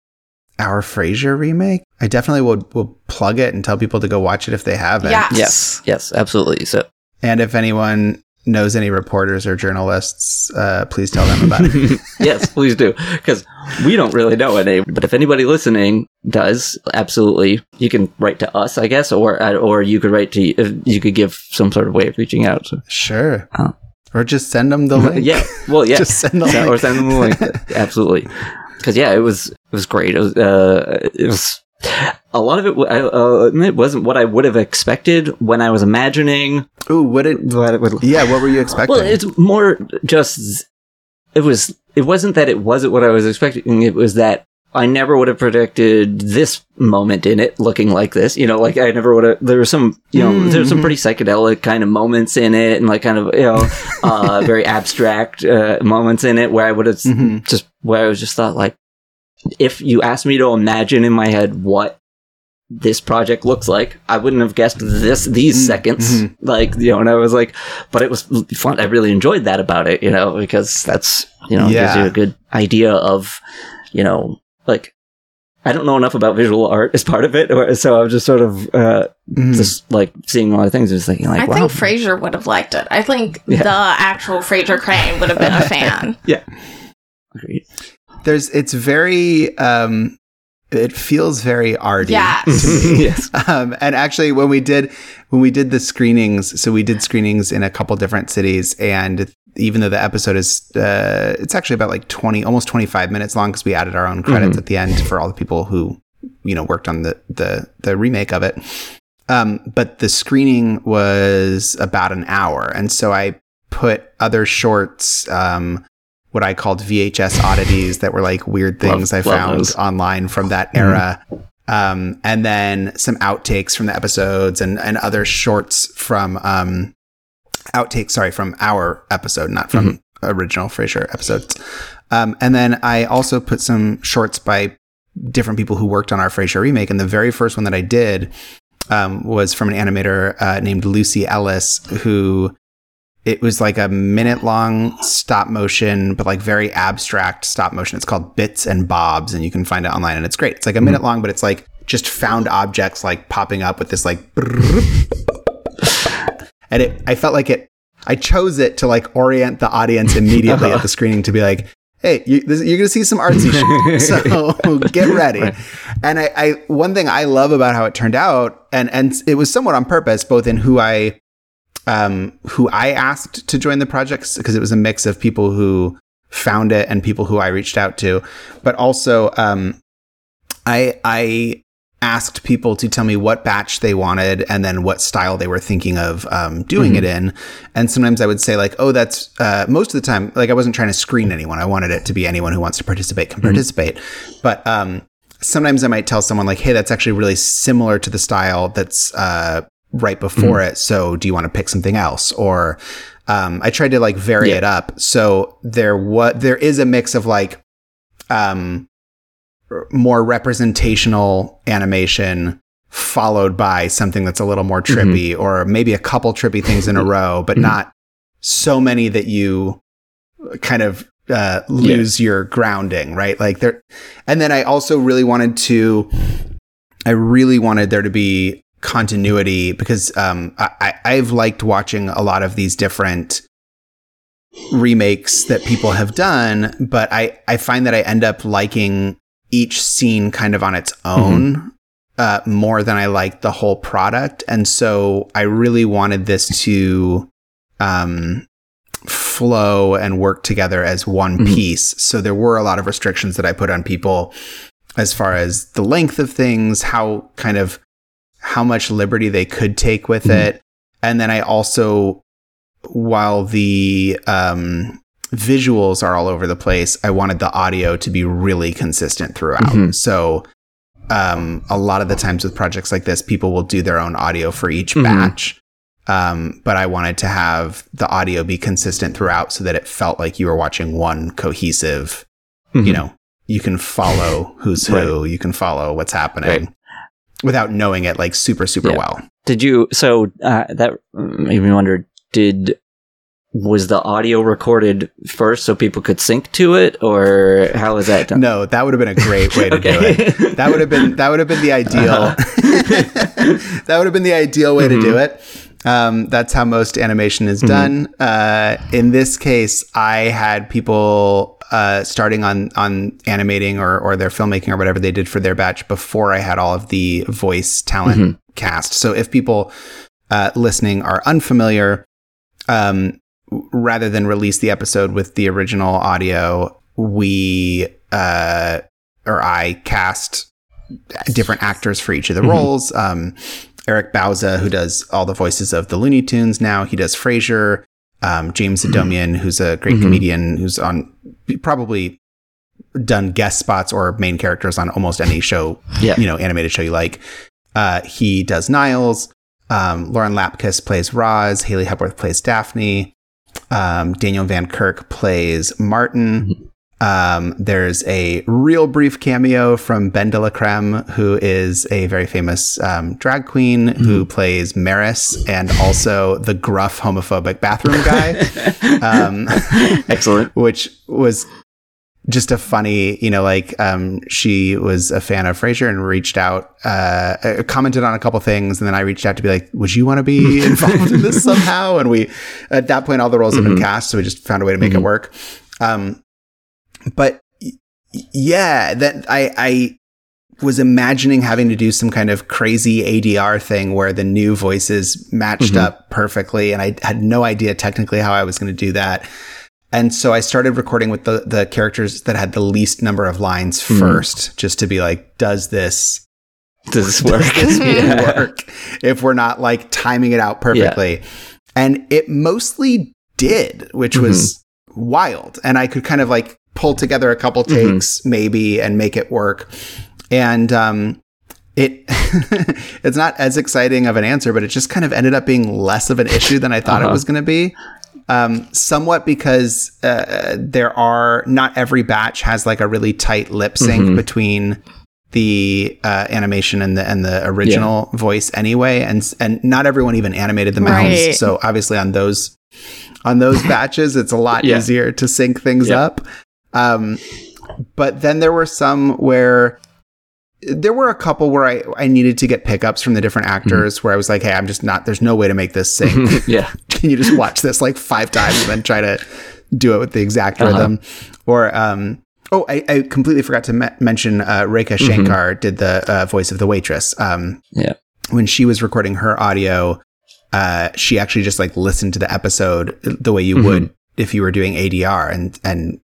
our Frasier remake? I definitely will will plug it and tell people to go watch it if they haven't. Yes. Yes, yes, absolutely. So, And if anyone knows any reporters or journalists, uh, please tell them about it. yes, please do, because we don't really know any. But if anybody listening does, absolutely, you can write to us, I guess, or uh, or you could write to you could give some sort of way of reaching out. So, Sure. Oh. Or just send them the link. yeah, well, yeah, Just send the link. or send them the link. absolutely, because yeah, it was it was great. It was uh, it was. A lot of it, w- I, uh, it wasn't what I would have expected when I was imagining Ooh, what it? what it would Yeah, what were you expecting? Well, it's more just it was it wasn't that it wasn't what I was expecting. It was that I never would have predicted this moment in it looking like this. You know, like I never would have. There were some, you know, there's some pretty psychedelic kind of moments in it, and like kind of you know, uh, very abstract uh, moments in it where I would have Mhm. just where I was just thought like, if you asked me to imagine in my head what this project looks like. I wouldn't have guessed this these Mm, seconds. mhm. Like you know, and I was like, but it was fun. I really enjoyed that about it. You know, because that's you know gives you a good idea of you know like. I don't know enough about visual art as part of it, or- so I was just sort of uh, Mhm. just like seeing a lot of things, just thinking like, I wow, think Frasier would have liked it. I think Yeah. the actual Frasier Crane would have been a fan. yeah, Agreed. There's it's very um it feels very arty Yes. to me. yes. Um, and actually, when we did when we did the screenings, so we did screenings in a couple different cities, and even though the episode is uh, it's actually about like twenty, almost twenty five minutes long, because we added our own credits Mhm. at the end for all the people who you know worked on the the the remake of it. Um, but the screening was about an hour, and so I put other shorts. Um, what I called VHS oddities that were like weird Love- things I love found those. online from that Mhm. era um, and then some outtakes from the episodes and, and other shorts from um, outtakes. Sorry, from our episode, not from original Frasier episodes. Um, and then I also put some shorts by different people who worked on our Frasier remake. And the very first one that I did um, was from an animator uh, named Lucy Ellis, who it was like a minute long stop motion, but like very abstract stop motion. It's called Bits and Bobs, and you can find it online, and it's great. It's like a mm-hmm. minute long, but it's like just found objects like popping up with this like, and it. I felt like it. I chose it to like orient the audience immediately at the screening to be like, hey, you, this, you're gonna see some artsy shit, so get ready. Right. And I, I, one thing I love about how it turned out, and and it was somewhat on purpose, both in who I, um, who I asked to join the projects because it was a mix of people who found it and people who I reached out to, but also, um, I I asked people to tell me what batch they wanted and then what style they were thinking of um, doing Mhm. it in. And sometimes I would say like, oh, that's uh, most of the time. Like I wasn't trying to screen anyone. I wanted it to be anyone who wants to participate can Mhm. participate. But um, sometimes I might tell someone like, hey, that's actually really similar to the style that's uh, right before it. So do you want to pick something else or um, I tried to like vary Yeah. it up. So there what there is a mix of like um more representational animation followed by something that's a little more trippy or maybe a couple trippy things in a row but Mhm. not so many that you kind of uh, lose your grounding right like there and then i also really wanted to i really wanted there to be continuity because um, I, I've liked watching a lot of these different remakes that people have done, but I, I find that I end up liking each scene kind of on its own uh, more than I like the whole product. And so I really wanted this to um, flow and work together as one Mhm. piece. So there were a lot of restrictions that I put on people as far as the length of things, how kind of how much liberty they could take with Mhm. it. And then I also, while the um, visuals are all over the place, I wanted the audio to be really consistent throughout. Mhm. So um, a lot of the times with projects like this, people will do their own audio for each Mhm. batch. Um, but I wanted to have the audio be consistent throughout so that it felt like you were watching one cohesive, you Mhm. know, you can follow who's who, you can follow what's happening Right. Without knowing it like super, super Yeah. well. Did you? So uh, that made me wonder. Did was the audio recorded first so people could sync to it, or how was that done? No, that would have been a great way to do it. That would have been that would have been the ideal. Uh-huh. that would have been the ideal way to do it. Um, that's how most animation is Mhm. done. Uh, in this case, I had people uh, starting on on animating or or their filmmaking or whatever they did for their batch before I had all of the voice talent Mhm. cast. So if people uh, listening are unfamiliar, um, rather than release the episode with the original audio, we uh, or I cast different actors for each of the Mhm. roles. Um, Eric Bauza, who does all the voices of the Looney Tunes now, he does Frasier. Um, James Adomian, who's a great Mhm. comedian, who's on probably done guest spots or main characters on almost any show, Yeah. you know, animated show you like. Uh, he does Niles. Um, Lauren Lapkus plays Roz. Haley Hepworth plays Daphne. Um, Daniel Van Kirk plays Martin. Um, there's a real brief cameo from BenDeLaCreme, who is a very famous um, drag queen who plays Maris and also the gruff homophobic bathroom guy, um, Excellent. which was just a funny, you know, like um, she was a fan of Frasier and reached out, uh, uh, commented on a couple things, and then I reached out to be like, "Would you want to be involved in this somehow?" And we, at that point, all the roles had been Mhm. cast, so we just found a way to make it Mhm. work. Um, but yeah, that I I was imagining having to do some kind of crazy ADR thing where the new voices matched Mhm. up perfectly, and I had no idea technically how I was going to do that. And so I started recording with the the characters that had the least number of lines Mhm. first, just to be like, does this Does this work? does this Yeah. work if we're not like timing it out perfectly? And it mostly did, which Mm-hmm. was wild. And I could kind of like pull together a couple Mhm. takes maybe and make it work. And um it it's not as exciting of an answer, but it just kind of ended up being less of an issue than I thought Uh-huh. it was going to be. Um, somewhat because uh, there are not every batch has like a really tight lip sync Mhm. between the uh, animation and the and the original voice anyway, and and not everyone even animated the mouths. Right. So obviously on those on those batches, it's a lot Yeah. easier to sync things Yeah. up. Um, but then there were some where there were a couple where I, I needed to get pickups from the different actors where I was like, hey, I'm just not, there's no way to make this sing. yeah. Can you just watch this like five times and then try to do it with the exact Uh-huh. rhythm? Or, um, oh, I, I completely forgot to me- mention uh, Rekha Shankar did the uh, voice of the waitress. Um, Yeah. When she was recording her audio, uh, she actually just like listened to the episode the way you Mhm. would if you were doing ADR and, and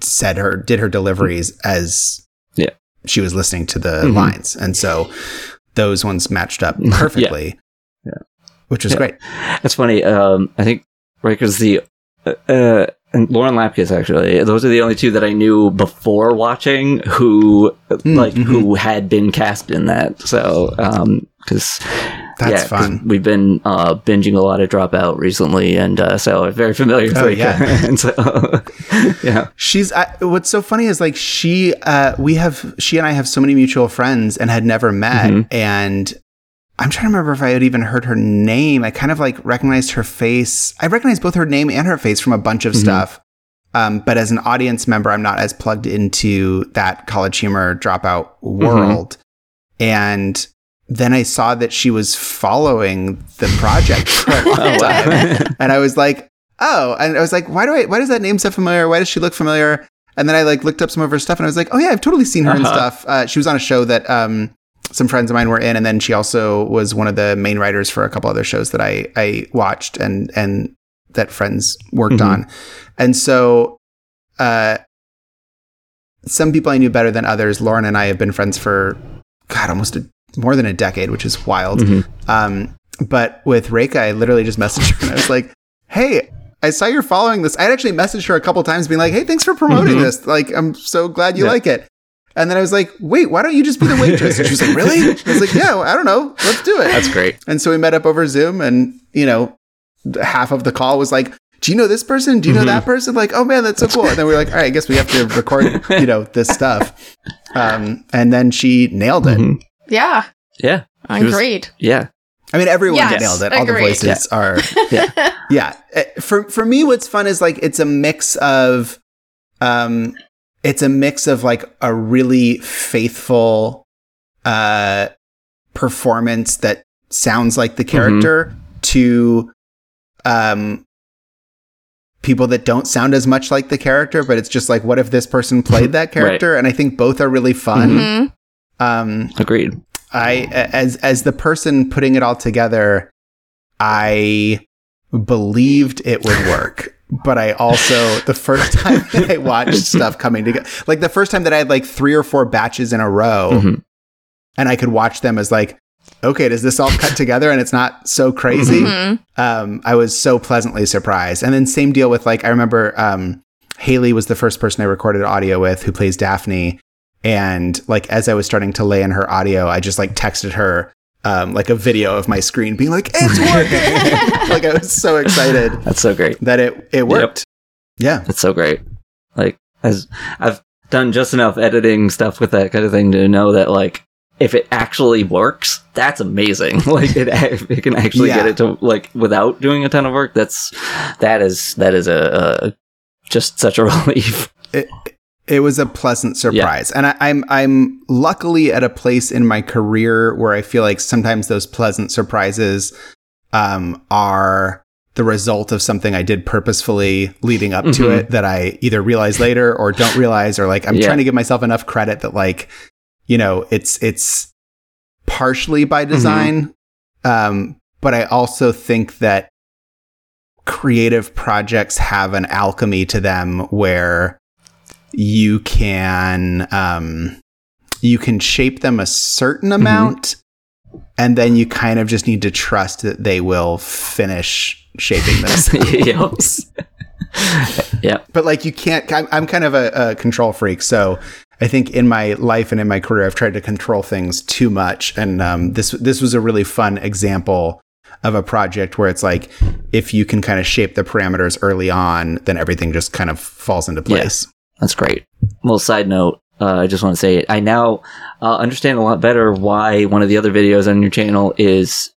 said her, did her deliveries as Yeah. she was listening to the Mhm. lines. And so those ones matched up perfectly. Yeah. Which was Yeah. great. It's funny. Um, I think right because the uh, uh, and Lauren Lapkus actually. Those are the only two that I knew before watching who like mhm. who had been cast in that. So because That's yeah, fun. We've been uh, binging a lot of Dropout recently, and uh, so I'm very familiar with Oh, yeah. and so yeah, She's I, what's so funny is like she uh we have she and I have so many mutual friends and had never met Mhm. and I'm trying to remember if I had even heard her name. I kind of like recognized her face. I recognized both her name and her face from a bunch of Mhm. stuff. Um, but as an audience member, I'm not as plugged into that college humor dropout world. And then I saw that she was following the project for a long Oh, wow. time. and I was like, oh, and I was like, why do I, why does that name sound familiar? Why does she look familiar? And then I like looked up some of her stuff and I was like, oh yeah, I've totally seen her and Uh-huh. stuff. Uh, she was on a show that, um, some friends of mine were in, and then she also was one of the main writers for a couple other shows that I, I watched and, and that friends worked Mhm. on. And so, uh, some people I knew better than others. Lauren and I have been friends for, God, almost a, more than a decade, which is wild. Mhm. Um, but with Rekha, I literally just messaged her and I was like, "Hey, I saw you're following this." I had actually messaged her a couple times, being like, "Hey, thanks for promoting Mhm. this. Like, I'm so glad you Yeah. like it." And then I was like, "Wait, why don't you just be the waitress?" And she was like, "Really?" I was like, "Yeah, I don't know. Let's do it." that's great. and so we met up over Zoom, and you know, half of the call was like. Do you know this person? Do you know Mhm. that person? Like, oh man, that's so cool. And then we are like, all right, I guess we have to record, you know, this stuff. Um, and then she nailed it. Mhm. Yeah, Yeah, I'm was- great. yeah, I mean, everyone Yes, nailed it. All the agreed. voices are yeah. yeah Uh, for for me what's fun is like it's a mix of um it's a mix of like a really faithful uh performance that sounds like the character to um people that don't sound as much like the character but it's just like what if this person played that character and i think both are really fun Mhm. Um Agreed. I as as the person putting it all together, I believed it would work. But I also the first time that I watched stuff coming together, like the first time that I had like three or four batches in a row, Mhm. and I could watch them as like, okay, does this all cut together and it's not so crazy? Mhm. um, I was so pleasantly surprised. And then same deal with like I remember um, Haley was the first person I recorded audio with who plays Daphne, and like as I was starting to lay in her audio, I just like texted her um, like a video of my screen, being like, "It's working!" like I was so excited That's so great. that it it worked. Yeah, That's so great. Like as I've done just enough editing stuff with that kind of thing to know that like if it actually works, that's amazing. like it, if it can actually get it to like without doing a ton of work. That's that is that is a, a just such a relief. it it was a pleasant surprise, and I, I'm I'm luckily at a place in my career where I feel like sometimes those pleasant surprises um, are the result of something I did purposefully leading up to Mhm. it that I either realize later or don't realize or like I'm Yeah. trying to give myself enough credit that like you know it's it's partially by Mm-hmm. design um but I also think that creative projects have an alchemy to them where you can um you can shape them a certain Mm-hmm. amount and then you kind of just need to trust that they will finish shaping themselves yeah. but like you can't I'm, I'm kind of a, a control freak so i think in my life and in my career i've tried to control things too much and um, this this was a really fun example of a project where it's like if you can kind of shape the parameters early on then everything just kind of falls into place That's great. Well, side note, uh, I just want to say it. I now uh, understand a lot better why one of the other videos on your channel is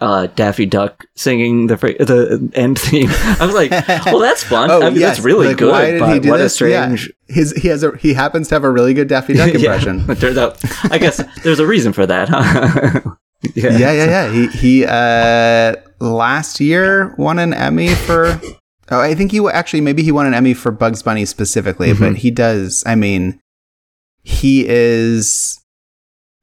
uh, Daffy Duck singing the fra- the end theme. I was like, well, that's fun. I mean, that's really Oh, Like, good. why did but he do what this? a Yeah. strange. His he has a he happens to have a really good Daffy Duck impression. Yeah, it turns out, I guess there's a reason for that. Huh? yeah, yeah, yeah. He he uh last year won an Emmy for Oh, I think he actually maybe he won an Emmy for Bugs Bunny specifically, Mhm. but he does. I mean, he is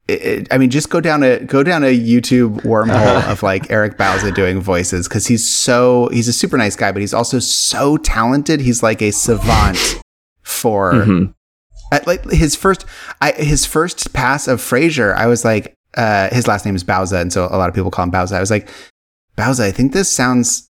it- I mean, just go down a go down a YouTube wormhole of like Eric Bauza doing voices because he's so he's a super nice guy, but he's also so talented. He's like a savant for Mhm. at, like his first I, his first pass of Frasier, I was like, uh, his last name is Bauza, and so a lot of people call him Bauza. I was like, Bauza, I think this sounds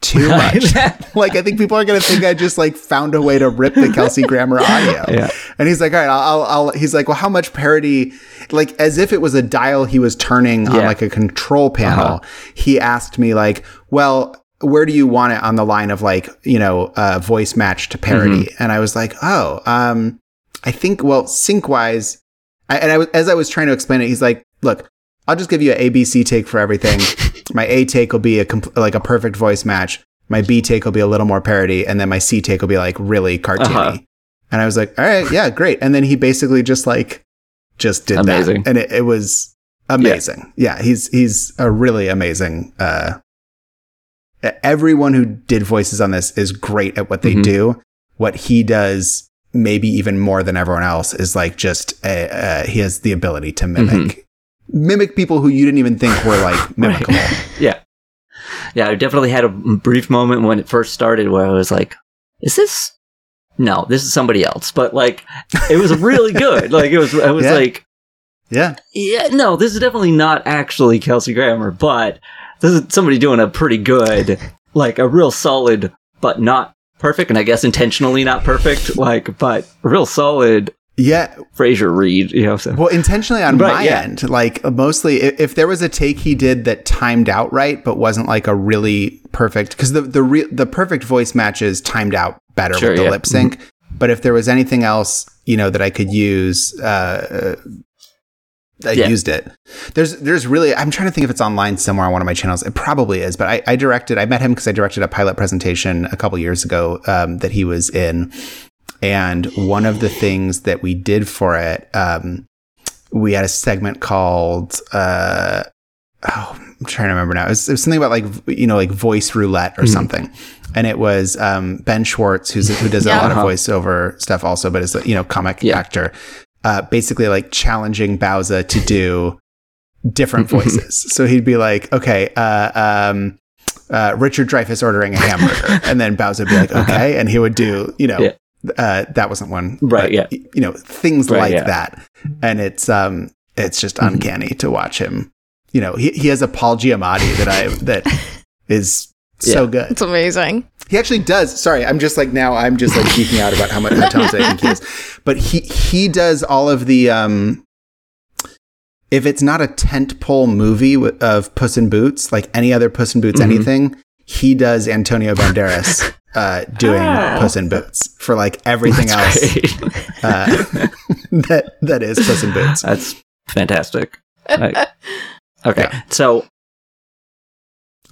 too much. like I think people are gonna think I just like found a way to rip the Kelsey Grammer audio. Yeah. And he's like, all right, I'll, I'll, I'll, he's like, well, how much parody? Like, as if it was a dial he was turning on like a control panel. Uh-huh. He asked me, like, well, where do you want it on the line of like, you know, uh, voice match to parody? Mm-hmm. And I was like, oh, um, I think, well, sync wise, I, and I was, as I was trying to explain it, he's like, look, I'll just give you an ABC take for everything. my A take will be a compl- like a perfect voice match. My B take will be a little more parody, and then my C take will be like really cartoony. Uh-huh. And I was like, all right, yeah, great. And then he basically just like just did Amazing. that, and it, it was amazing. Yeah. he's he's a really amazing. Uh, everyone who did voices on this is great at what they Mhm. do. What he does, maybe even more than everyone else, is like just uh, uh, he has the ability to mimic mimic people who you didn't even think were like mimicable. yeah. Yeah, I definitely had a brief moment when it first started where I was like, is this no, this is somebody else. But like it was really good. like it was I was Yeah. like, Yeah, yeah, no, this is definitely not actually Kelsey Grammer, but this is somebody doing a pretty good, like a real solid, but not perfect, and I guess intentionally not perfect, like, but real solid yeah. Frasier Reed, you know. So. Well, intentionally on Right, my yeah. end, like mostly, if, if there was a take he did that timed out right, but wasn't like a really perfect, because the the re- the perfect voice matches timed out better Sure, with the yeah. lip sync. But if there was anything else, you know, that I could use, uh, I Yeah. used it. There's there's really I'm trying to think if it's online somewhere on one of my channels. It probably is, but I, I directed I met him because I directed a pilot presentation a couple years ago um, that he was in, and one of the things that we did for it, um, we had a segment called uh, oh I'm trying to remember now. It was, it was something about like you know like voice roulette or Mhm. something. And it was um, Ben Schwartz, who's who does Yeah. a lot of Uh-huh. voiceover stuff also, but is a you know comic Yeah. actor uh, basically like challenging Bowser to do different voices. so he'd be like, okay, uh, um, uh, Richard Dreyfuss ordering a hamburger. and then Bowser would be like, okay. And he would do, you know, Yeah. Uh, that wasn't one. Right, but, yeah. You know, things Right, like yeah. that. And it's, um, it's just Mhm. uncanny to watch him. You know, he, he has a Paul Giamatti that I, that is so good. It's amazing. He actually does. Sorry, I'm just like now. I'm just like geeking out about how much how talented I think he is. But he he does all of the. um If it's not a tentpole movie wi- of Puss in Boots, like any other Puss in Boots, Mhm. anything, he does Antonio Banderas uh, doing Oh. Puss in Boots for like everything else That's great. uh, that that is Puss in Boots. That's fantastic. Like- okay, Yeah. so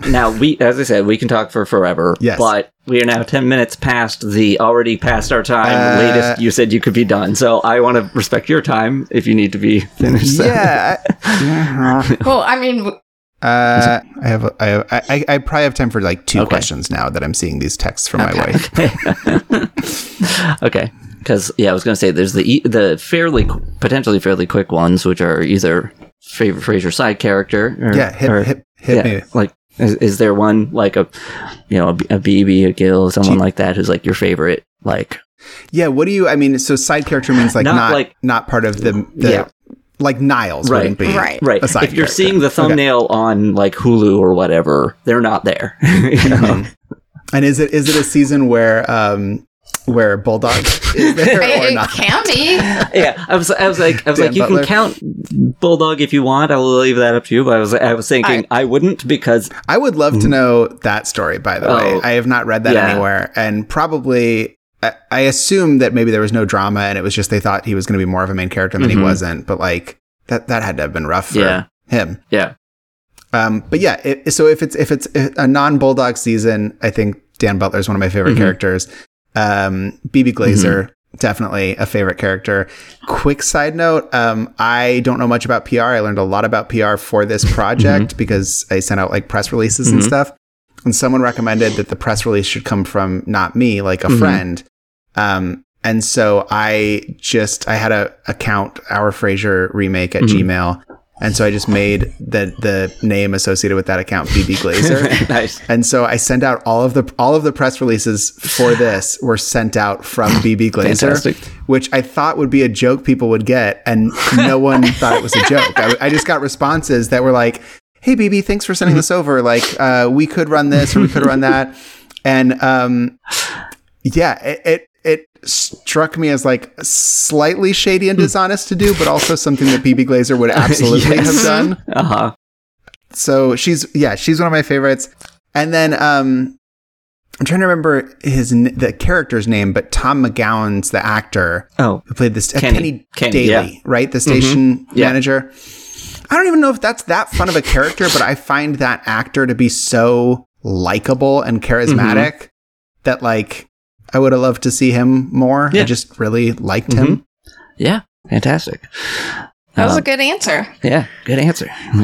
now we, as I said, we can talk for forever. Yes. but we are now ten minutes past the already past our time. Uh, latest, you said you could be done, so I want to respect your time if you need to be finished. so- Yeah, I- Well, I mean, w- Uh, I have, I, have I, I probably have time for like two Okay. questions now that I'm seeing these texts from my wife. okay. Because yeah, I was gonna say there's the the fairly potentially fairly quick ones, which are either favorite Frasier side character. Or, Yeah, hit, or- hit, hit yeah, me. like is, is there one like a you know a, a Bebe, a Gil, someone Gee. like that who's like your favorite? Like Yeah, what do you? I mean, so side character means like Not not like- not part of the, the Yeah. Like Niles Right. wouldn't be Right. right, A if you're character. seeing the Okay. thumbnail on like Hulu or whatever, they're not there. you know? Mhm. And is it is it a season where um where Bulldog is there It, or not? can be. yeah, I was, I was like, I was Dan like, you Butler. can count Bulldog if you want. I will leave that up to you. But I was, I was thinking I, wouldn't because I would love to know that story. By the way, Oh. I have not read that Yeah. anywhere, and probably. I- I assume that maybe there was no drama and it was just they thought he was going to be more of a main character than Mhm. he wasn't. But like that, that had to have been rough for Yeah. him. yeah, Um, but yeah, it, so if it's if it's a non Bulldog season, I think Dan Butler is one of my favorite Mhm. characters. Um, Bebe Glazer, definitely a favorite character. Quick side note: um, I don't know much about PR. I learned a lot about PR for this project because I sent out like press releases and Mhm. stuff. And someone recommended that the press release should come from not me, like a Mhm. friend. Um, and so I just I had a account our Frasier remake at Mhm. Gmail, and so I just made the the name associated with that account Bebe Glazer. nice. And so I sent out all of the all of the press releases for this were sent out from Bebe Glazer, Fantastic. which I thought would be a joke people would get, and no one thought it was a joke. I, I just got responses that were like, "Hey Bebe, thanks for sending this over. Like, uh, we could run this or we could run that," and um, yeah, it, it it struck me as like slightly shady and dishonest to do, but also something that Bebe Glazer would absolutely Yes. have done Uh huh. so she's yeah she's one of my favorites and then um i'm trying to remember his the character's name but tom mcgowan's the actor Oh, who played this uh, Kenny. kenny, daly yeah. Mm-hmm. right the station Yeah. manager i don't even know if that's that fun of a character but i find that actor to be so likable and charismatic Mm-hmm. that like i would have loved to see him more i just really liked Mhm. him yeah, fantastic. That was Um, a good answer. Yeah, good answer.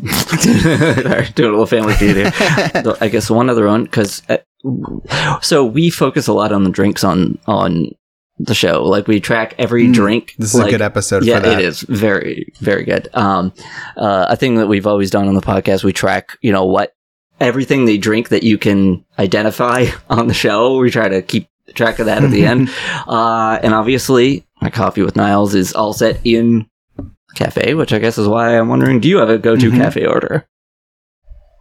Alright, Doing a little family feud here. I guess one other one because uh, so we focus a lot on the drinks on on the show. Like we track every Mm, drink. this is like, a good episode yeah, for that it is very very good. Um, uh, a thing that we've always done on the podcast, we track you know what everything they drink that you can identify on the show. We try to keep track of that at the end. Uh, and obviously, my coffee with Niles is all set in cafe, which I guess is why I'm wondering: Do you have a go-to Mhm. cafe order?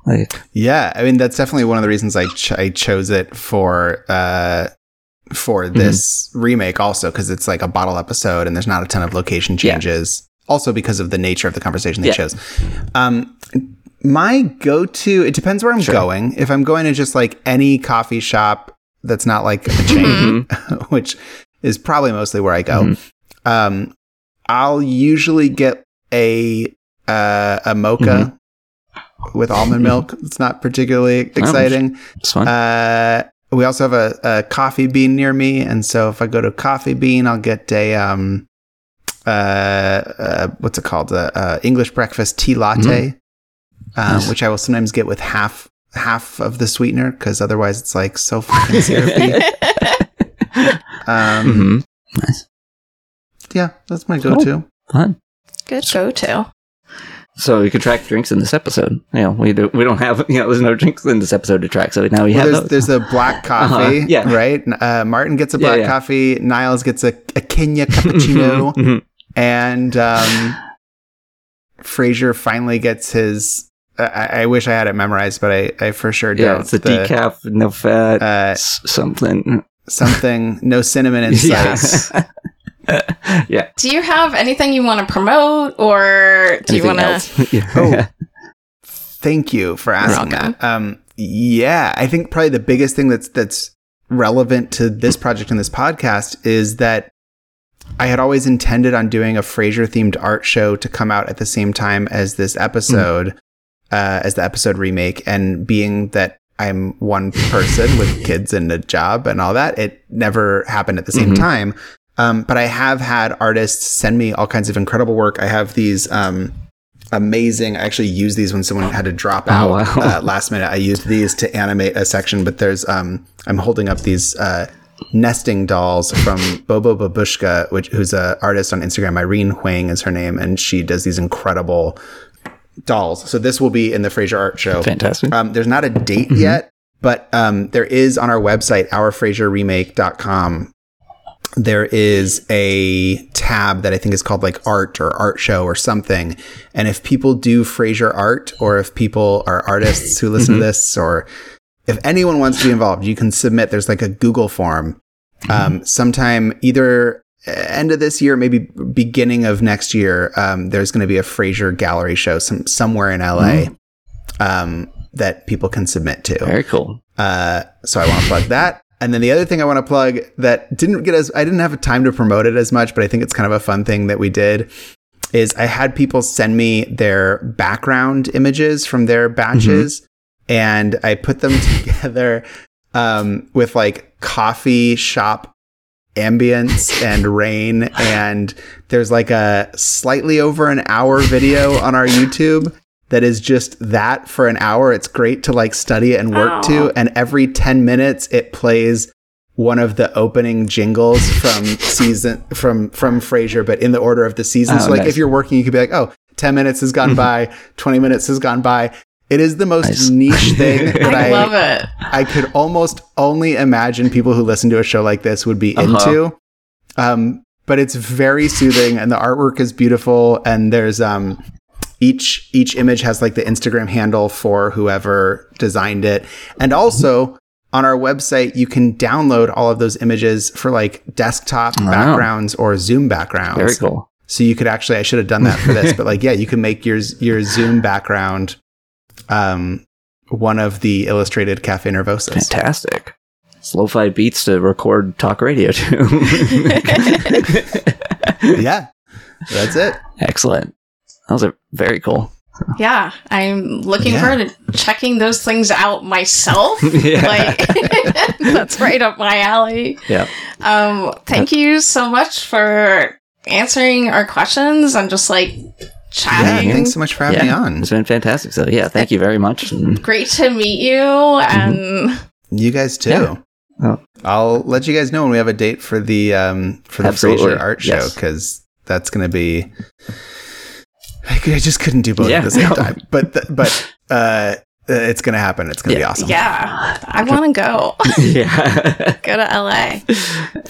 Like, Yeah, I mean that's definitely one of the reasons I ch- I chose it for uh for Mm-hmm. this remake also because it's like a bottle episode and there's not a ton of location Yeah. changes. Also because of the nature of the conversation they Yeah. chose. Um my go-to it depends where I'm Sure. going. If I'm going to just like any coffee shop that's not like a chain, mhm. which is probably mostly where I go. Mhm. Um I'll usually get a uh, a mocha with almond milk. It's not particularly exciting. it's fun. Uh, we also have a, a coffee bean near me, and so if I go to coffee bean, I'll get a um, uh, uh what's it called? A, uh English breakfast tea latte, um, which I will sometimes get with half half of the sweetener because otherwise it's like so fucking syrupy. Um, hmm Yeah, that's my go-to. Fun. Good go to. So we could track drinks in this episode. You know, we do. We don't have. You know, there's no drinks in this episode to track. So now we Well, have there's, those. there's a black coffee, Uh-huh, yeah. right? Uh, Martin gets a black yeah. coffee. Niles gets a, a Kenya cappuccino. Mhm. and um, Frasier finally gets his. I, I wish I had it memorized, but I, I for sure don't. yeah, it's the, decaf, no fat, uh, s- something. something, no cinnamon in sight. Yeah. yeah. Do you have anything you want to promote, or do you want to? yeah. Oh. Thank you for asking that. Um, yeah, I think probably the biggest thing that's that's relevant to this project and this podcast is that I had always intended on doing a Frasier themed art show to come out at the same time as this episode, uh, as the episode remake. And being that I'm one person with kids and a job and all that, it never happened at the same Mhm. time. Um, but I have had artists send me all kinds of incredible work. I have these um, amazing. I actually used these when someone had to drop Oh, out wow. uh, last minute. I used these to animate a section, but there's um, I'm holding up these uh, nesting dolls from Bobo Babushka, which who's an artist on Instagram. Irene Huang is her name, and she does these incredible dolls. So this will be in the Frasier Art Show. Fantastic. Um, there's not a date Mm-hmm. yet, but um, there is on our website, ourfrasierremake.com. There is a tab that I think is called like art or art show or something. And if people do Frasier art or if people are artists who listen Mm-hmm. to this or if anyone wants to be involved, you can submit. There's like a Google form Mm-hmm. um, sometime either end of this year, maybe beginning of next year. Um, there's going to be a Frasier gallery show some, somewhere in LA um, that people can submit to. Very cool. Uh, so I want to plug that. And then the other thing I want to plug that didn't get as I didn't have time to promote it as much, but I think it's kind of a fun thing that we did is I had people send me their background images from their batches and I put them together um, with like coffee shop ambience and rain and there's like a slightly over an hour video on our YouTube that is just that for an hour. It's great to like study and work Aw. to. Oh. And every 10 minutes it plays one of the opening jingles from season from from Frasier, but in the order of the season. Oh, so like nice. if you're working, you could be like, oh, 10 minutes has gone mm-hmm. by, 20 minutes has gone by. It is the most Nice. niche thing that I I, love it. I could almost only imagine people who listen to a show like this would be Uh-huh. into. Um, but it's very soothing and the artwork is beautiful and there's um each each image has like the Instagram handle for whoever designed it. And also on our website you can download all of those images for like desktop Wow. backgrounds or Zoom backgrounds. Very cool. So you could actually, I should have done that for this, but like, yeah, you can make your your Zoom background um, one of the illustrated Cafe Nervosos. Fantastic. Slow-fi beats to record talk radio to. yeah, that's it. Excellent. Those are very cool. Yeah, I'm looking Yeah. forward to checking those things out myself. Yeah. Like that's right up my alley. Yeah. Um, thank you so much for answering our questions and just like Yeah, thanks so much for having me on. It's been fantastic. So yeah, thank you very much. Great to meet you and You guys too. Yeah. Oh. I'll let you guys know when we have a date for the um, for the Absolutely. Frasier art show Yes. because that's going to be. I, I just couldn't do both Yeah. at the same time, but th- but uh, it's going to happen. It's going to Yeah. be awesome. yeah, I want to go. yeah. go to LA.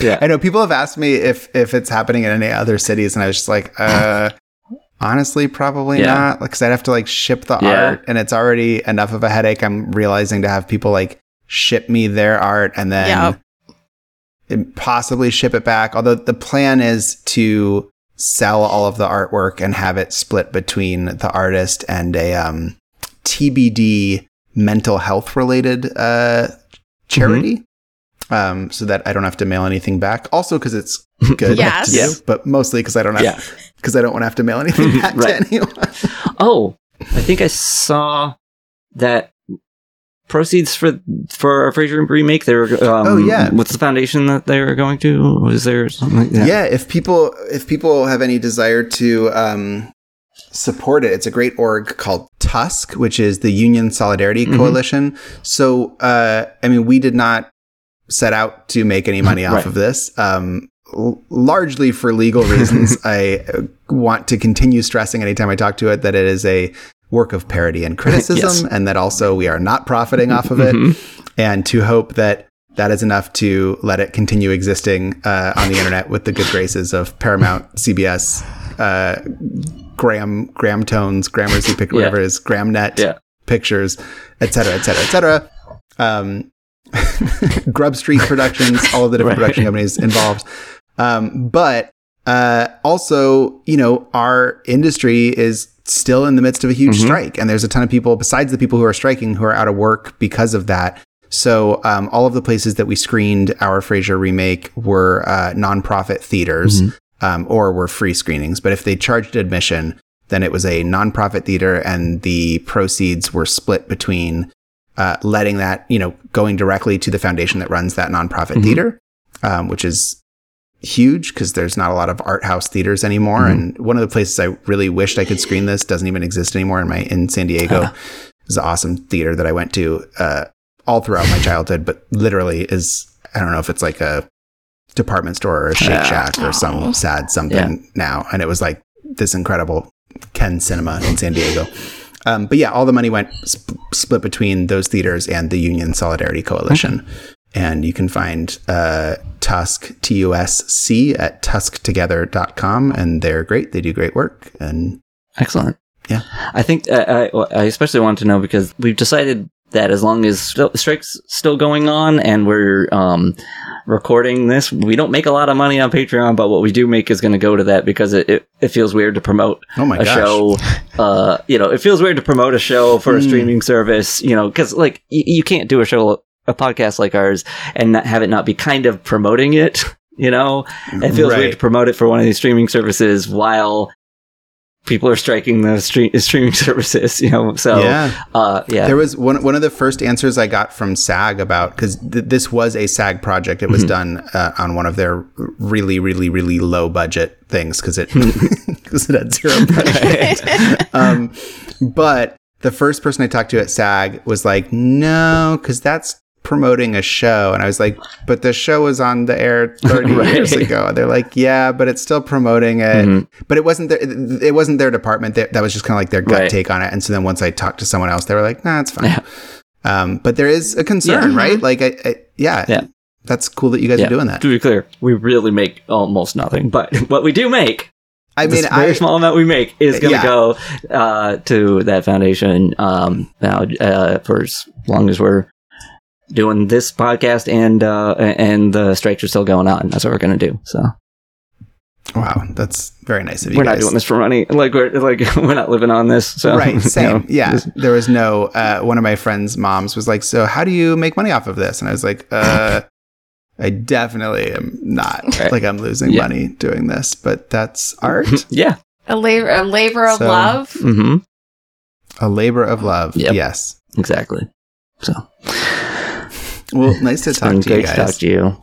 yeah. I know people have asked me if if it's happening in any other cities, and I was just like, uh, honestly, probably Yeah. not. Because I'd have to like ship the Yeah. art, and it's already enough of a headache. I'm realizing to have people like ship me their art and then Yep. possibly ship it back. Although the plan is to sell all of the artwork and have it split between the artist and a um, TBD mental health related uh, charity. Um, so that I don't have to mail anything back. Also, because it's good Yes. to Yeah. do, but mostly because I don't have Yeah. because I don't want to have to mail anything back Right. to anyone. Oh, I think I saw that proceeds for for a Frasier remake. They were. Um, Oh, yeah. What's the foundation that they were going to? Was there something like that? yeah if people if people have any desire to um, support it it's a great org called TUSC which is the union solidarity Mhm. coalition so uh, i mean we did not set out to make any money off Right. of this um, l- largely for legal reasons i want to continue stressing anytime i talk to it that it is a work of parody and criticism Yes. and that also we are not profiting off of it Mhm. and to hope that that is enough to let it continue existing uh, on the internet with the good graces of Paramount, CBS, uh, Graham, Graham Tones, Gramercy, pick whatever it is, Grammnet, Yeah. Pictures, et cetera, et cetera, et cetera. Um, Grub Street Productions, all of the different Right. production companies involved. Um, but uh, also, you know, our industry is still in the midst of a huge Mhm. strike, and there's a ton of people besides the people who are striking who are out of work because of that. So, um, all of the places that we screened our Frasier remake were uh, nonprofit theaters Mhm. um, or were free screenings. But if they charged admission, then it was a nonprofit theater, and the proceeds were split between uh, letting that, you know, going directly to the foundation that runs that nonprofit Mhm. theater, um, which is huge because there's not a lot of art house theaters anymore. And one of the places I really wished I could screen this doesn't even exist anymore in my in San Diego. It's an awesome theater that I went to uh, all throughout my childhood, but literally is I don't know if it's like a department store or a Shake Yeah. Shack or some sad something now. And it was like this incredible Ken Cinema in San Diego. Um, but yeah, all the money went sp- split between those theaters and the Union Solidarity Coalition. And you can find uh, TUSC, T U S C, at tusctogether.com. And they're great. They do great work. And Excellent. Yeah. I think uh, I, I especially want to know because we've decided that as long as still, strike's still going on and we're um, recording this, we don't make a lot of money on Patreon, but what we do make is going to go to that because it, it, it feels weird to promote oh my a gosh. show. Uh, you know, it feels weird to promote a show for a Hmm. streaming service. You know, because like y- you can't do a show, a podcast like ours, and not have it not be kind of promoting it. You know, it feels weird to promote it for one of these streaming services while people are striking the stream- streaming services. You know, so yeah. uh, yeah, There was one one of the first answers I got from SAG about because th- this was a SAG project. It was done uh, on one of their really, really, really low budget things because it because it had zero budget. um, but the first person I talked to at SAG was like, "No, because that's promoting a show," and I was like, "But the show was on the air 30 Right. years ago." And They're like, "Yeah, but it's still promoting it." Mhm. But it wasn't their it wasn't their department. That that was just kind of like their gut Right. take on it. And so then once I talked to someone else, they were like, "Nah, it's fine." Yeah. Um, but there is a concern, Yeah. right? Like, I, I, yeah, Yeah. that's cool that you guys yeah. are doing that. To be clear, we really make almost nothing, but what we do make I mean, very I, small amount we make is going to Yeah. go uh, to that foundation um, now uh, for as long as we're doing this podcast and uh, and the strikes are still going on. That's what we're going to do. So wow, that's very nice of you we're guys. not doing this for money. Like we're like we're not living on this. So right, you same. know, yeah, just- there was no. Uh, one of my friends' moms was like, "So, how do you make money off of this?" And I was like, "Uh, I definitely am not. Right. Like, I'm losing Yeah. money doing this, but that's art, yeah. A labor, a labor of So- love. hmm a labor of love. Yep. Yes. Exactly. So Well, nice to it's talk been to you great to talk guys. to you.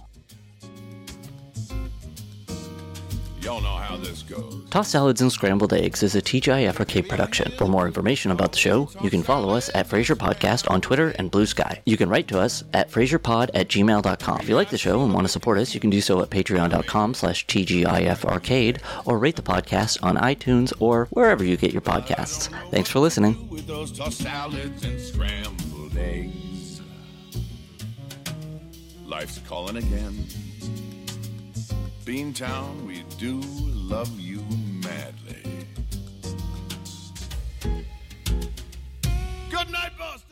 Y'all know how this goes. Tossed Salads and Scrambled Eggs is a TGIFRK production. For more information about the show, you can follow us at Frasier Podcast on Twitter and Blue Sky. You can write to us at frasierpod at gmail.com. If you like the show and want to support us, you can do so at patreon.com slash TGIFarcade or rate the podcast on iTunes or wherever you get your podcasts. Thanks for listening life's calling again. Beantown, we do love you madly. Good night, boss.